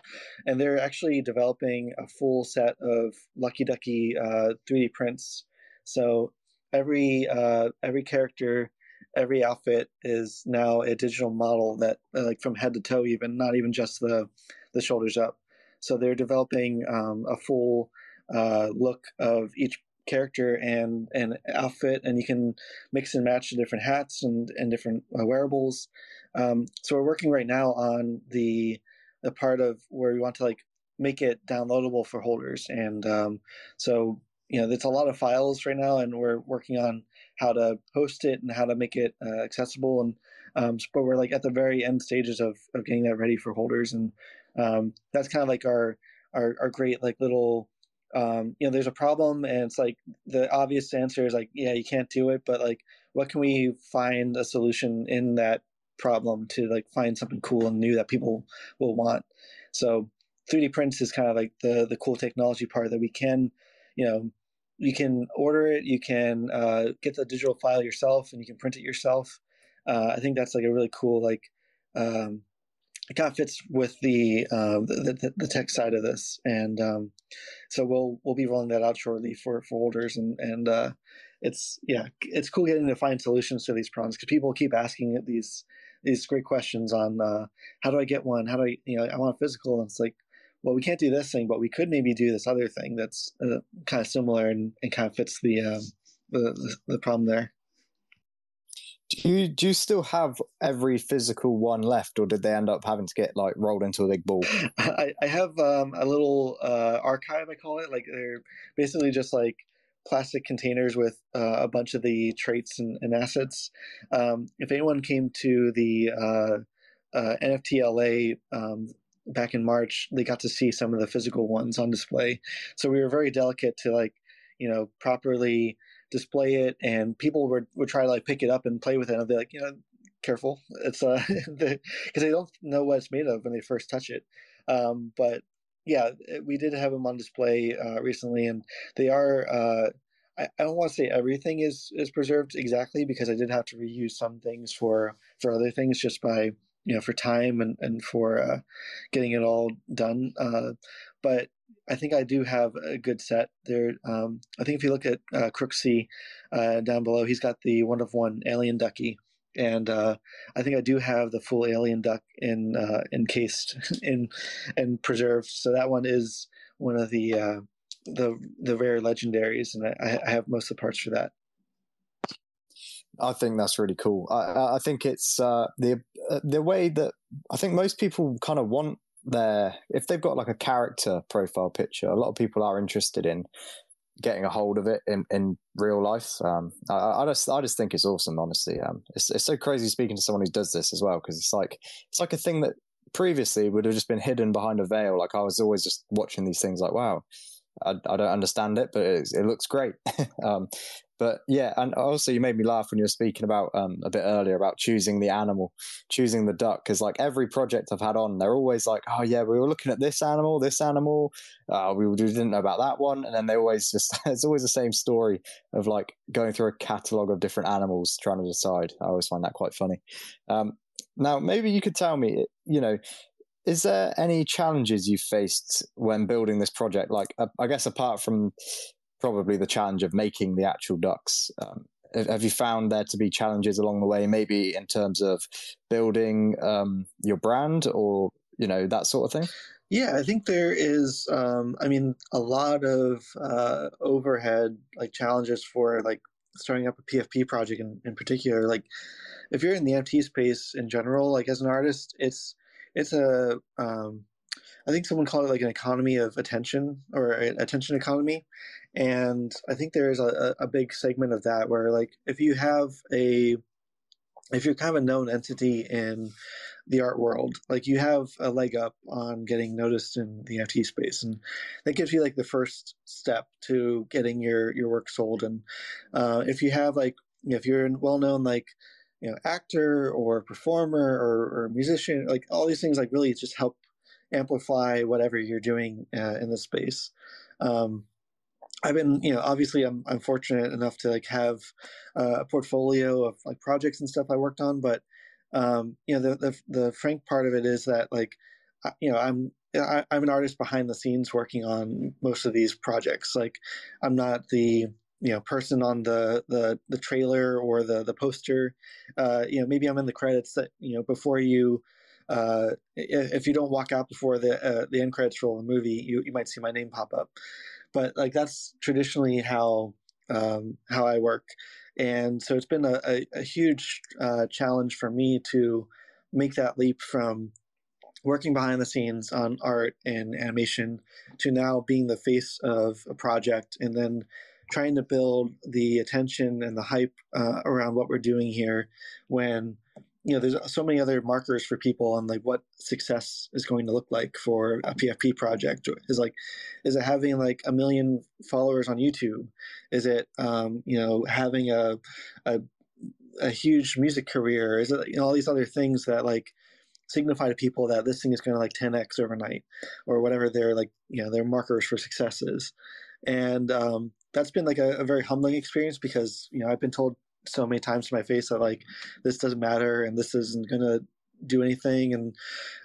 and they're actually developing a full set of Lucky Ducky uh, 3D prints. So every uh, every character, every outfit is now a digital model that uh, like from head to toe, even not even just the the shoulders up. So they're developing um, a full uh, look of each character and and outfit, and you can mix and match the different hats and and different uh, wearables. Um, so we're working right now on the the part of where we want to like make it downloadable for holders, and um, so you know, it's a lot of files right now, and we're working on how to host it and how to make it uh, accessible. And um, but we're like at the very end stages of of getting that ready for holders, and um, that's kind of like our our our great like little um, you know, there's a problem, and it's like the obvious answer is like, yeah, you can't do it, but like, what can we find a solution in that problem to like find something cool and new that people will want? So 3D prints is kind of like the the cool technology part that we can, you know, you can order it, you can uh, get the digital file yourself, and you can print it yourself. Uh, I think that's like a really cool like um, it kind of fits with the, uh, the, the, the tech side of this, and um, so we'll we'll be rolling that out shortly for for holders, and and uh, it's yeah, it's cool getting to find solutions to these problems because people keep asking these these great questions on uh, how do I get one, how do I you know I want a physical, and it's like well we can't do this thing, but we could maybe do this other thing that's uh, kind of similar and, and kind of fits the, um, the the problem there. Do you do you still have every physical one left, or did they end up having to get like rolled into a big ball? I, I have um, a little uh, archive, I call it. Like they're basically just like plastic containers with uh, a bunch of the traits and, and assets. Um, if anyone came to the uh, uh NFTLA um, back in March, they got to see some of the physical ones on display. So we were very delicate to like, you know, properly display it, and people would would try to like pick it up and play with it. And be like, you know, careful, it's uh, because they don't know what it's made of when they first touch it. Um, but yeah, we did have them on display uh, recently, and they are. Uh, I, I don't want to say everything is is preserved exactly because I did have to reuse some things for for other things just by you know for time and and for uh, getting it all done. Uh, but I think I do have a good set there. Um, I think if you look at uh, Crooksy uh, down below, he's got the one of one alien ducky, and uh, I think I do have the full alien duck in uh, encased in and preserved. So that one is one of the uh, the the rare legendaries, and I, I have most of the parts for that. I think that's really cool. I, I think it's uh, the uh, the way that I think most people kind of want their if they've got like a character profile picture, a lot of people are interested in getting a hold of it in, in real life. Um, I, I, just I just think it's awesome. Honestly, um, it's it's so crazy speaking to someone who does this as well because it's like it's like a thing that previously would have just been hidden behind a veil. Like I was always just watching these things like, wow, I, I don't understand it, but it, it looks great. um, but yeah, and also you made me laugh when you were speaking about um, a bit earlier about choosing the animal, choosing the duck, because like every project I've had on, they're always like, oh yeah, we were looking at this animal, this animal, uh, we didn't know about that one, and then they always just it's always the same story of like going through a catalog of different animals trying to decide. I always find that quite funny. Um, now, maybe you could tell me, you know, is there any challenges you faced when building this project? Like, uh, I guess apart from probably the challenge of making the actual ducks. Um, have you found there to be challenges along the way, maybe in terms of building um, your brand or you know that sort of thing? Yeah, I think there is. Um, I mean, a lot of uh, overhead like challenges for like starting up a PFP project in, in particular. Like, if you're in the NFT space in general, like as an artist, it's it's a um, I think someone called it like an economy of attention or attention economy. And I think there's a, a big segment of that where like if you have a if you're kind of a known entity in the art world, like you have a leg up on getting noticed in the NFT space, and that gives you like the first step to getting your your work sold. And uh, if you have like if you're well known like you know actor or performer or, or musician, like all these things like really just help amplify whatever you're doing uh, in the space. Um, I've been, you know, obviously I'm I'm fortunate enough to like have uh, a portfolio of like projects and stuff I worked on, but um, you know, the, the the frank part of it is that like, you know, I'm I, I'm an artist behind the scenes working on most of these projects. Like, I'm not the you know person on the the the trailer or the the poster. Uh, you know, maybe I'm in the credits that you know before you uh, if you don't walk out before the uh, the end credits roll in the movie, you, you might see my name pop up. But like that's traditionally how um, how I work, and so it's been a, a, a huge uh, challenge for me to make that leap from working behind the scenes on art and animation to now being the face of a project and then trying to build the attention and the hype uh, around what we're doing here when you know there's so many other markers for people on like what success is going to look like for a pfp project. Is like is it having like a million followers on youtube? Is it um, you know having a, a a huge music career? Is it you know all these other things that like signify to people that this thing is going to like 10x overnight or whatever their like you know their markers for success is and um, that's been like a, a, very humbling experience because you know i've been told so many times to my face that like this doesn't matter and this isn't to do anything. And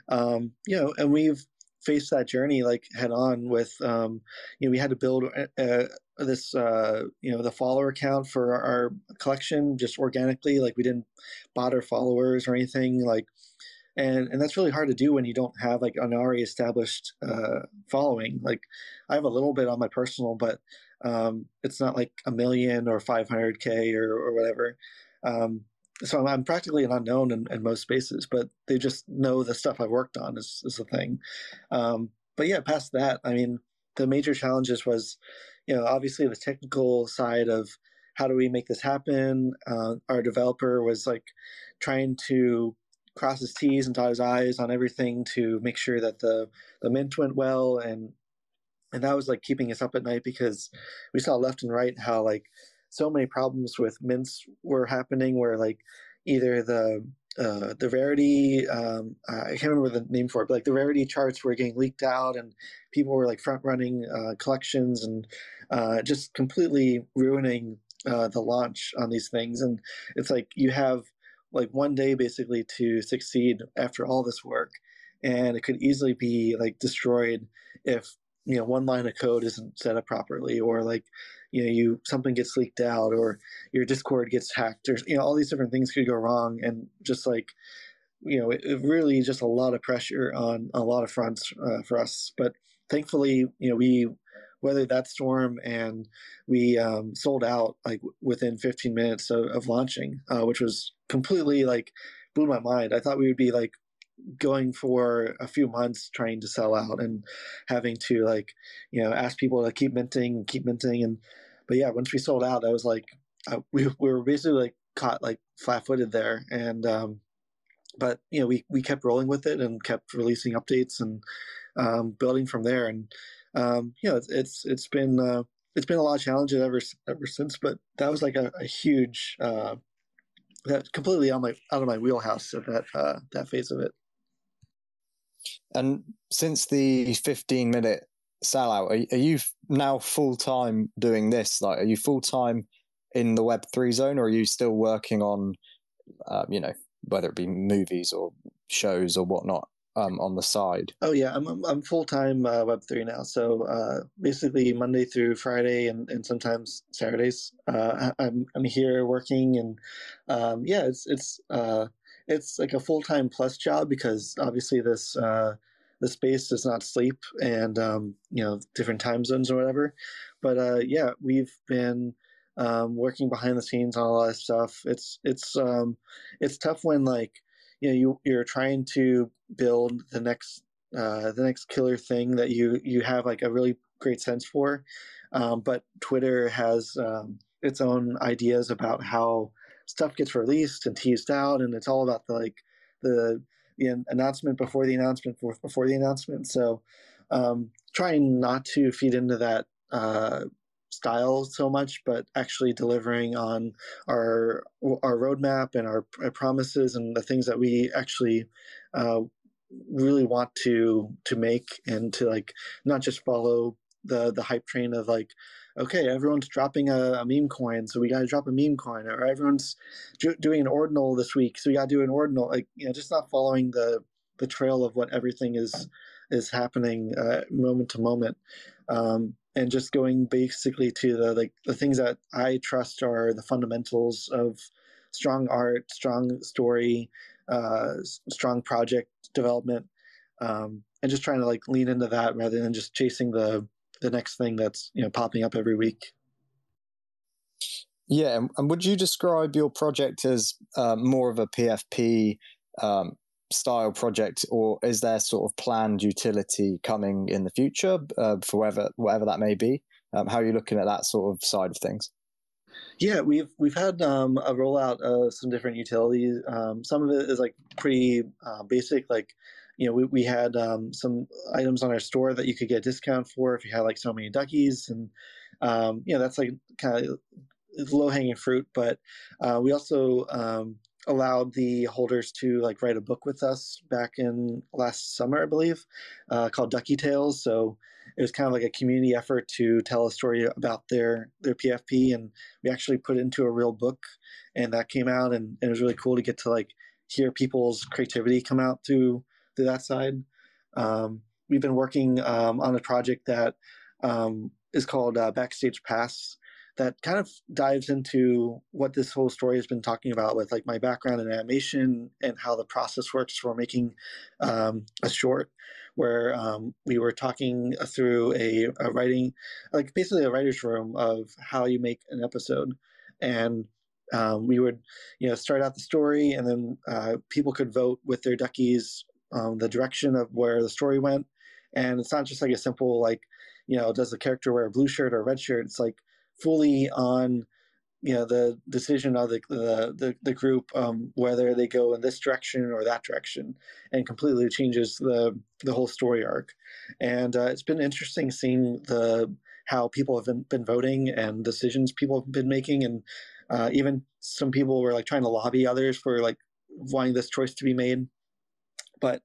um, you know and we've faced that journey like head on with um, you know we had to build a, a, this uh, you know the follower count for our collection just organically. Like we didn't bot our followers or anything. Like and and that's really hard to do when you don't have like an already established uh, following. Like I have a little bit on my personal, but um, it's not like a million or 500k or or whatever. Um, so I'm, I'm, practically an unknown in, in, most spaces, but they just know the stuff I've worked on is is the thing. Um, but yeah, past that, I mean, the major challenges was, you know, obviously the technical side of how do we make this happen. Uh, our developer was like trying to cross his T's and dot his I's on everything to make sure that the the mint went well and and that was like keeping us up at night because we saw left and right how like so many problems with mints were happening where like either the uh, the rarity um, I can't remember the name for it, but like the rarity charts were getting leaked out, and people were like front running uh, collections and uh, just completely ruining uh, the launch on these things. And it's like you have like one day basically to succeed after all this work and it could easily be like destroyed if you know one line of code isn't set up properly or like you know you something gets leaked out or your discord gets hacked or you know all these different things could go wrong and just like you know it, it really just a lot of pressure on a lot of fronts uh, for us. But thankfully you know we weathered that storm and we um, sold out like within 15 minutes of, of launching uh, which was completely like blew my mind. I thought we would be like going for a few months trying to sell out and having to like you know ask people to keep minting and keep minting. And but yeah once we sold out i was like I, we, we were basically like caught like flat-footed there. And um but you know we we kept rolling with it and kept releasing updates and um building from there. And um you know it's it's, it's been uh it's been a lot of challenges ever ever since but that was like a, a huge uh that completely on my out of my wheelhouse of that uh, that phase of it. And since the 15 minute sellout, are, are you now full time doing this? Like, are you full time in the Web three zone, or are you still working on, uh, you know, whether it be movies or shows or whatnot? Um, on the side? Oh yeah, I'm I'm, full time uh, Web three now. So uh, basically Monday through Friday and, and sometimes Saturdays. Uh, I'm I'm here working and um, yeah, it's it's uh, it's like a full time plus job because obviously this uh, the space does not sleep and um, you know different time zones or whatever. But uh, yeah, we've been. Um, working behind the scenes on a lot of stuff. It's it's um, it's tough when like you know you you're trying to build the next uh, the next killer thing that you you have like a really great sense for, um, but Twitter has um, its own ideas about how stuff gets released and teased out, and it's all about the like the the announcement before the announcement before, before the announcement. So um, trying not to feed into that uh, style so much, but actually delivering on our our roadmap and our, our promises and the things that we actually uh, really want to to make and to like not just follow the the hype train of like okay everyone's dropping a, a meme coin so we got to drop a meme coin or everyone's do, doing an ordinal this week so we got to do an ordinal like you know just not following the the trail of what everything is is happening uh, moment to moment. Um, and just going basically to the like the things that I trust are the fundamentals of strong art, strong story, uh, strong project development, um, and just trying to like lean into that rather than just chasing the the next thing that's you know popping up every week. Yeah, and would you describe your project as uh, more of a PFP um, style project, or is there sort of planned utility coming in the future uh, for whatever whatever that may be? Um, how are you looking at that sort of side of things? Yeah, we've we've had um, a rollout of some different utilities. Um, some of it is like pretty uh, basic, like you know, we, we had um, some items on our store that you could get a discount for if you had like so many duckies, and um, you know that's like kind of low hanging fruit. But uh, we also um, allowed the holders to like write a book with us back in last summer, I believe, uh, called Ducky Tales. So it was kind of like a community effort to tell a story about their their PFP, and we actually put it into a real book, and that came out, and, and it was really cool to get to like hear people's creativity come out through through that side. Um, we've been working um, on a project that um, is called uh, Backstage Pass, that kind of dives into what this whole story has been talking about with like my background in animation and how the process works for making um, a short where um, we were talking through a, a, writing like basically a writer's room of how you make an episode. And um, we would you know start out the story and then uh, people could vote with their duckies um, the direction of where the story went. And it's not just like a simple like you know does the character wear a blue shirt or a red shirt? It's like fully on you know the decision of the the the, group um, whether they go in this direction or that direction, and completely changes the the whole story arc. And uh, it's been interesting seeing the how people have been, been voting and decisions people have been making, and uh, even some people were like trying to lobby others for like wanting this choice to be made. But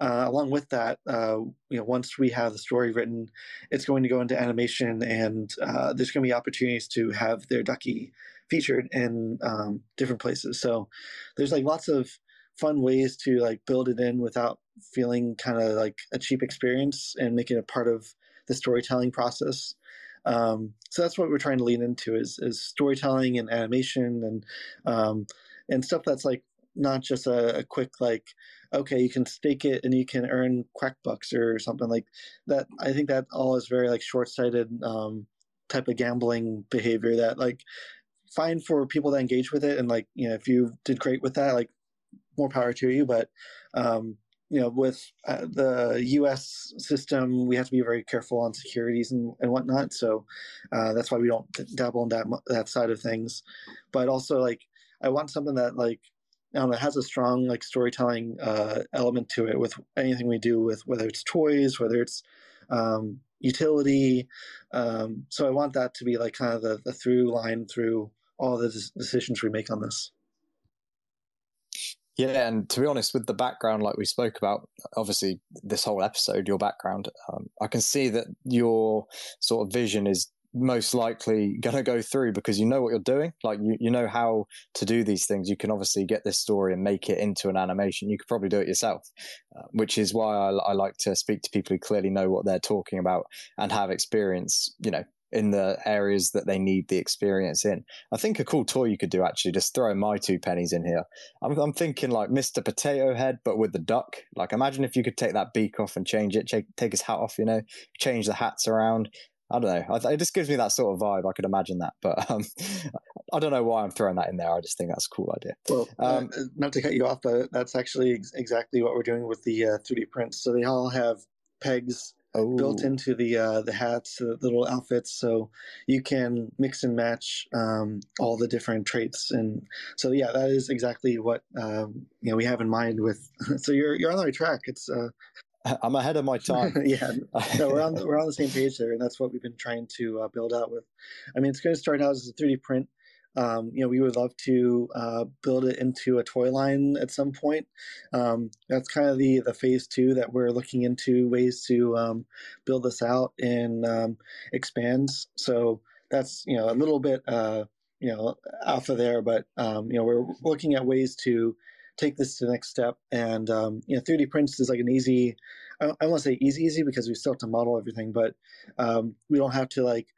uh, along with that, uh, you know, once we have the story written, it's going to go into animation, and uh, there's going to be opportunities to have their ducky featured in um, different places. So there's like lots of fun ways to like build it in without feeling kind of like a cheap experience and making it part of the storytelling process. Um, so that's what we're trying to lean into is is storytelling and animation and um, and stuff that's like not just a, a, quick like okay you can stake it and you can earn quack bucks or something like that i think that all is very like short-sighted um, type of gambling behavior that like fine for people that engage with it and like you know if you did great with that like more power to you but um, you know with uh, the us system we have to be very careful on securities and, and whatnot so uh, that's why we don't dabble in that that side of things. But also like i want something that like um, it has a strong like storytelling uh, element to it with anything we do with whether it's toys, whether it's um, utility. Um, so I want that to be like kind of the, the through line through all the decisions we make on this. Yeah, and to be honest, with the background like we spoke about, obviously this whole episode, your background, um, I can see that your sort of vision is most likely going to go through because you know what you're doing. Like you, you know how to do these things. You can obviously get this story and make it into an animation. You could probably do it yourself, uh, which is why I, I like to speak to people who clearly know what they're talking about and have experience. You know, in the areas that they need the experience in. I think a cool toy you could do actually just throw my two pennies in here. I'm, I'm thinking like Mr. Potato Head, but with the duck. Like imagine if you could take that beak off and change it, take, take his hat off, you know, change the hats around, I don't know. it just gives me that sort of vibe. I could imagine that, but um, I don't know why I'm throwing that in there. I just think that's a cool idea. Well, um, uh, not to cut you off, but that's actually ex- exactly what we're doing with the uh, 3D prints. So they all have pegs oh. built into the uh, the hats, the little outfits, so you can mix and match um, all the different traits. And so, yeah, that is exactly what um, you know we have in mind. With so you're you're on the right track. It's uh, I'm ahead of my time. yeah, no, we're on the, we're on the same page there, and that's what we've been trying to uh, build out with. I mean, it's going to start out as a 3D print. Um, you know, we would love to uh, build it into a toy line at some point. Um, that's kind of the the phase two that we're looking into ways to um, build this out and um, expand. So that's you know a little bit uh, you know alpha there, but um, you know we're looking at ways to take this to the next step. And um, you know, 3D prints is like an easy. I, I won't say easy, easy because we still have to model everything, but um, we don't have to like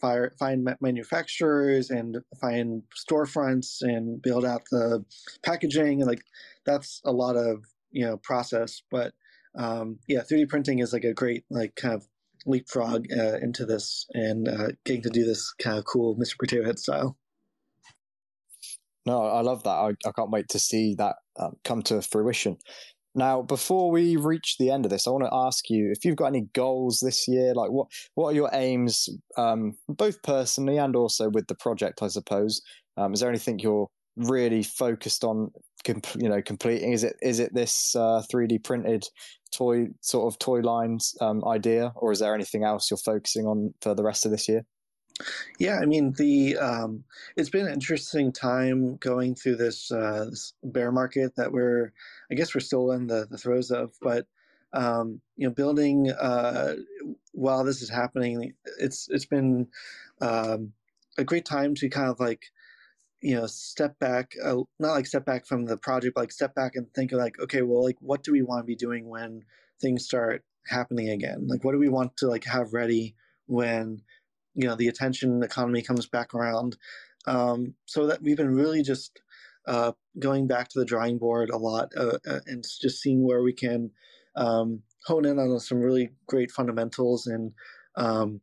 fire, find manufacturers and find storefronts and build out the packaging. And like that's a lot of you know process. But um, yeah, 3D printing is like a great like kind of leapfrog uh, into this and uh, getting to do this kind of cool Mr. Potato Head style. No, I love that. I, I can't wait to see that um, come to fruition. Now, before we reach the end of this, I want to ask you if you've got any goals this year. Like, what what are your aims, um, both personally and also with the project? I suppose. Um, is there anything you're really focused on, you know, completing? Is it is it this uh, 3D printed toy sort of toy lines um, idea, or is there anything else you're focusing on for the rest of this year? Yeah, I mean the um, it's been an interesting time going through this, uh, this bear market that we're I guess we're still in the, the throes of, but um, you know, building uh, while this is happening, it's it's been um, a great time to kind of like you know step back, uh, not like step back from the project, like step back and think of like, okay, well, like what do we want to be doing when things start happening again? Like, what do we want to like have ready when you know the attention economy comes back around? Um, so that we've been really just uh, going back to the drawing board a lot uh, uh, and just seeing where we can um, hone in on some really great fundamentals and um,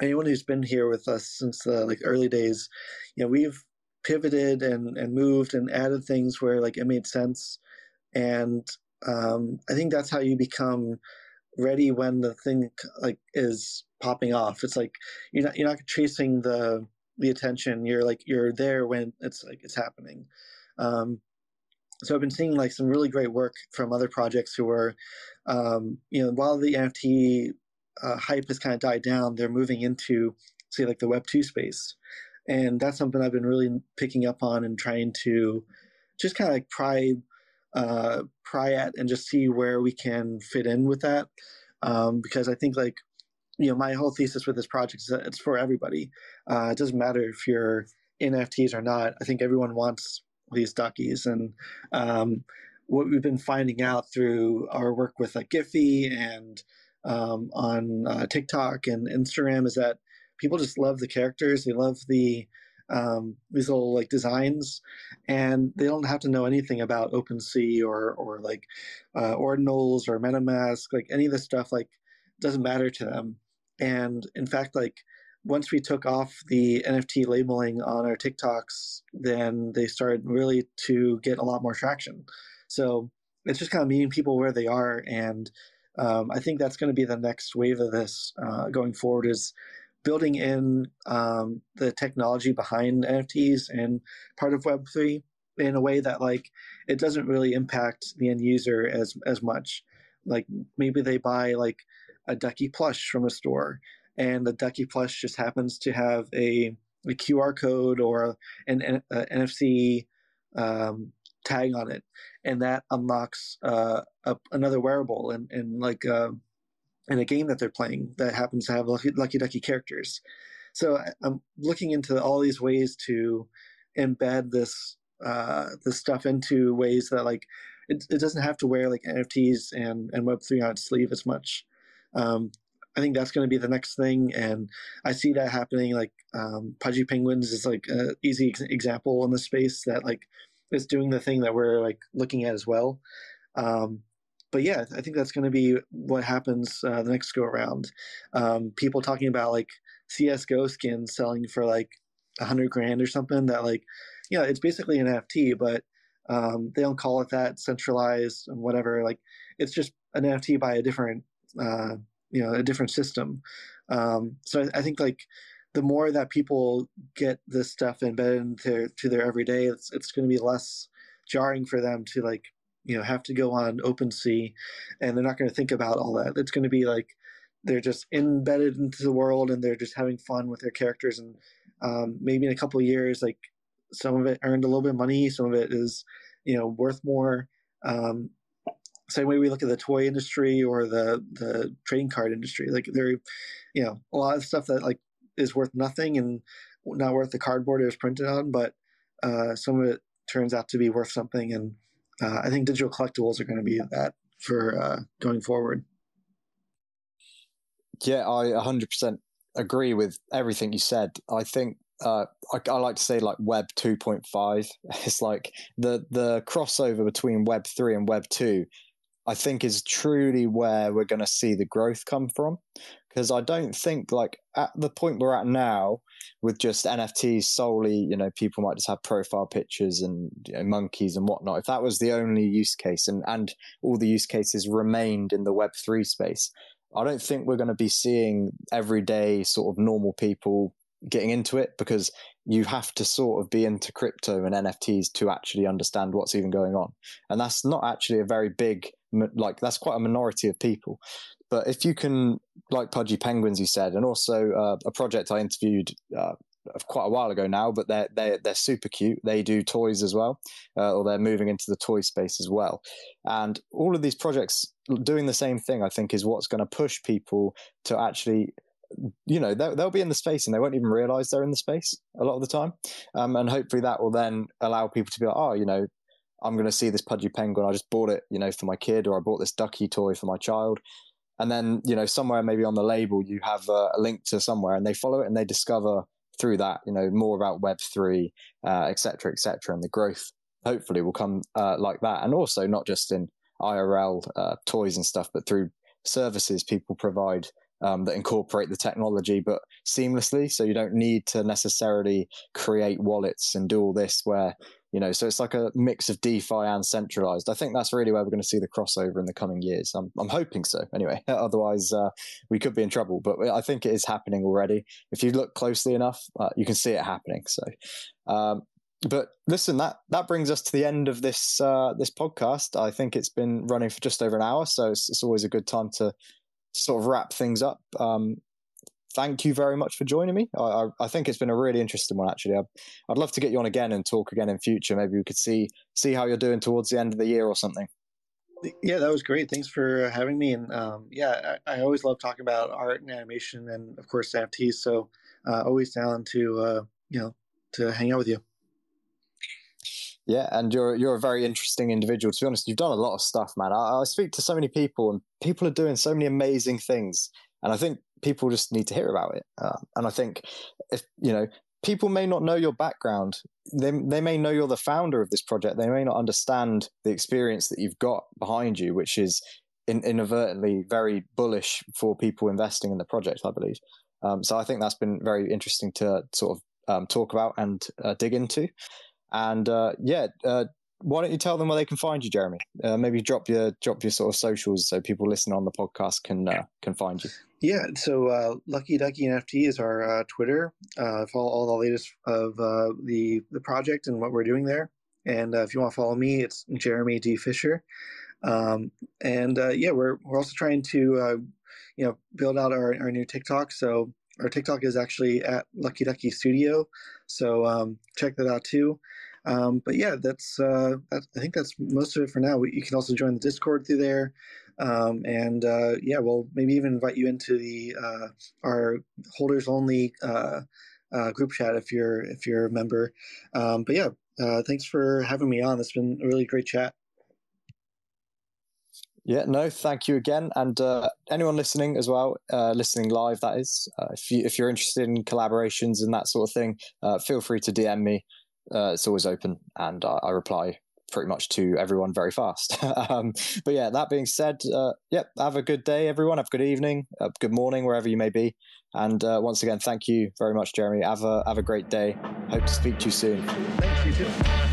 anyone who's been here with us since the like early days you know we've pivoted and, and moved and added things where like it made sense and um, i think that's how you become ready when the thing like is popping off it's like you're not you're not chasing the the attention. You're like you're there when it's like it's happening. Um, so I've been seeing like some really great work from other projects who are, um, you know, while the NFT uh, hype has kind of died down, they're moving into say like the Web two space, and that's something I've been really picking up on and trying to just kind of like pry uh, pry at and just see where we can fit in with that. Um, because I think like you know, my whole thesis with this project is that it's for everybody. Uh, it doesn't matter if you're NFTs or not. I think everyone wants these duckies, and um, what we've been finding out through our work with like Giphy and um, on uh, TikTok and Instagram is that people just love the characters. They love the um, these little like designs, and they don't have to know anything about OpenSea or or like uh, ordinals or MetaMask, like any of this stuff. Like doesn't matter to them. And in fact, like once we took off the NFT labeling on our TikToks, then they started really to get a lot more traction. So it's just kind of meeting people where they are, and um, I think that's going to be the next wave of this uh, going forward. Is building in um, the technology behind NFTs and part of Web three in a way that like it doesn't really impact the end user as as much. Like maybe they buy like a ducky plush from a store and the ducky plush just happens to have a, a QR code or an, an NFC um, tag on it, and that unlocks uh, a, another wearable and and like uh, in a game that they're playing that happens to have lucky, lucky ducky characters. So I'm looking into all these ways to embed this uh, this stuff into ways that like it, it doesn't have to wear like NFTs and and Web three on its sleeve as much. Um, I think that's going to be the next thing, and I see that happening. Like um, Pudgy Penguins is like an easy ex- example in the space that like is doing the thing that we're like looking at as well. Um, but yeah, I think that's going to be what happens uh, the next go around. Um, people talking about like CS:GO skins selling for like a hundred grand or something. That like, yeah, it's basically an NFT, but um, they don't call it that centralized and whatever. Like, it's just an NFT by a different uh, you know a different system. Um, so I, I, think like the more that people get this stuff embedded into to their everyday, it's it's going to be less jarring for them to like you know have to go on OpenSea, and they're not going to think about all that. It's going to be like they're just embedded into the world and they're just having fun with their characters and um, maybe in a couple years like some of it earned a little bit of money some of it is you know worth more um, same way we look at the toy industry or the the trading card industry like they're you know a lot of stuff that like is worth nothing and not worth the cardboard it was printed on but uh, some of it turns out to be worth something and uh, i think digital collectibles are going to be that for uh, going forward yeah i 100% agree with everything you said i think uh, I, I, like to say like Web 2.5. It's like the the crossover between Web 3 and Web 2 I think is truly where we're going to see the growth come from. because I don't think like at the point we're at now with just NFTs solely, you know, people might just have profile pictures and you know, monkeys and whatnot. If that was the only use case and, and all the use cases remained in the Web3 space, I don't think we're going to be seeing everyday sort of normal people getting into it because you have to sort of be into crypto and NFTs to actually understand what's even going on. And that's not actually a very big, like, that's quite a minority of people. But if you can, like Pudgy Penguins, you said, and also uh, a project I interviewed uh, quite a while ago now, but they're they're they're super cute. They do toys as well, uh, or they're moving into the toy space as well. And all of these projects doing the same thing, I think, is what's going to push people to actually you know they'll, they'll be in the space and they won't even realize they're in the space a lot of the time um, and hopefully that will then allow people to be like oh you know i'm going to see this pudgy penguin. I just bought it you know for my kid or i bought this ducky toy for my child. And then you know somewhere maybe on the label you have a, a link to somewhere and they follow it and they discover through that you know more about web 3 uh, et cetera et cetera. And the growth hopefully will come uh, like that. And also not just in irl uh, toys and stuff but through services people provide um, that incorporate the technology but seamlessly. So you don't need to necessarily create wallets and do all this where you know so it's like a mix of defi and centralized. I think that's really where we're going to see the crossover in the coming years. I'm, I'm hoping so. Anyway otherwise uh, we could be in trouble but i think it is happening already. If you look closely enough uh, you can see it happening so um, but listen that that brings us to the end of this uh, this podcast. I think it's been running for just over an hour so it's, it's always a good time to sort of wrap things up. Um, thank you very much for joining me. I, I, think it's been a really interesting one, actually. I'd, I'd love to get you on again and talk again in future. Maybe we could see see how you're doing towards the end of the year or something. Yeah, that was great. Thanks for having me. And um, yeah, I, I, always love talking about art and animation, and of course NFTs. So uh, always down to uh, you know to hang out with you. Yeah, and you're you're a very interesting individual. To be honest, you've done a lot of stuff, man. I, I speak to so many people, and people are doing so many amazing things. And I think people just need to hear about it. Uh, and I think if you know people may not know your background, they they may know you're the founder of this project. They may not understand the experience that you've got behind you, which is in, inadvertently very bullish for people investing in the project. I believe. Um, so I think that's been very interesting to sort of um, talk about and uh, dig into. And uh, yeah, uh, why don't you tell them where they can find you, Jeremy? Uh, maybe drop your drop your sort of socials so people listening on the podcast can uh, can find you. Yeah, so uh, Lucky Ducky NFT is our uh, Twitter. Uh, follow all the latest of uh, the the project and what we're doing there. And if you want to follow me, it's Jeremy D Fisher. Um, and yeah, we're we're also trying to you know build out our, our new TikTok. So our TikTok is actually at Lucky Ducky Studio. So um, check that out too. Um, but yeah, that's, uh, I think that's most of it for now. We, you can also join the Discord through there. Um, and uh, yeah, we'll maybe even invite you into the uh, our holders only uh, uh, group chat if you're if you're a member. Um, but yeah, uh, thanks for having me on. It's been a really great chat. Yeah, no, thank you again, and uh, anyone listening as well, listening live. That is, if you if you're interested in collaborations and that sort of thing, feel free to DM me it's always open, and I, I, reply pretty much to everyone very fast. um, but yeah, that being said, uh, yep, have a good day, everyone. Have a good evening, uh, good morning, wherever you may be. And uh, once again, thank you very much, Jeremy. Have a have a great day. Hope to speak to you soon.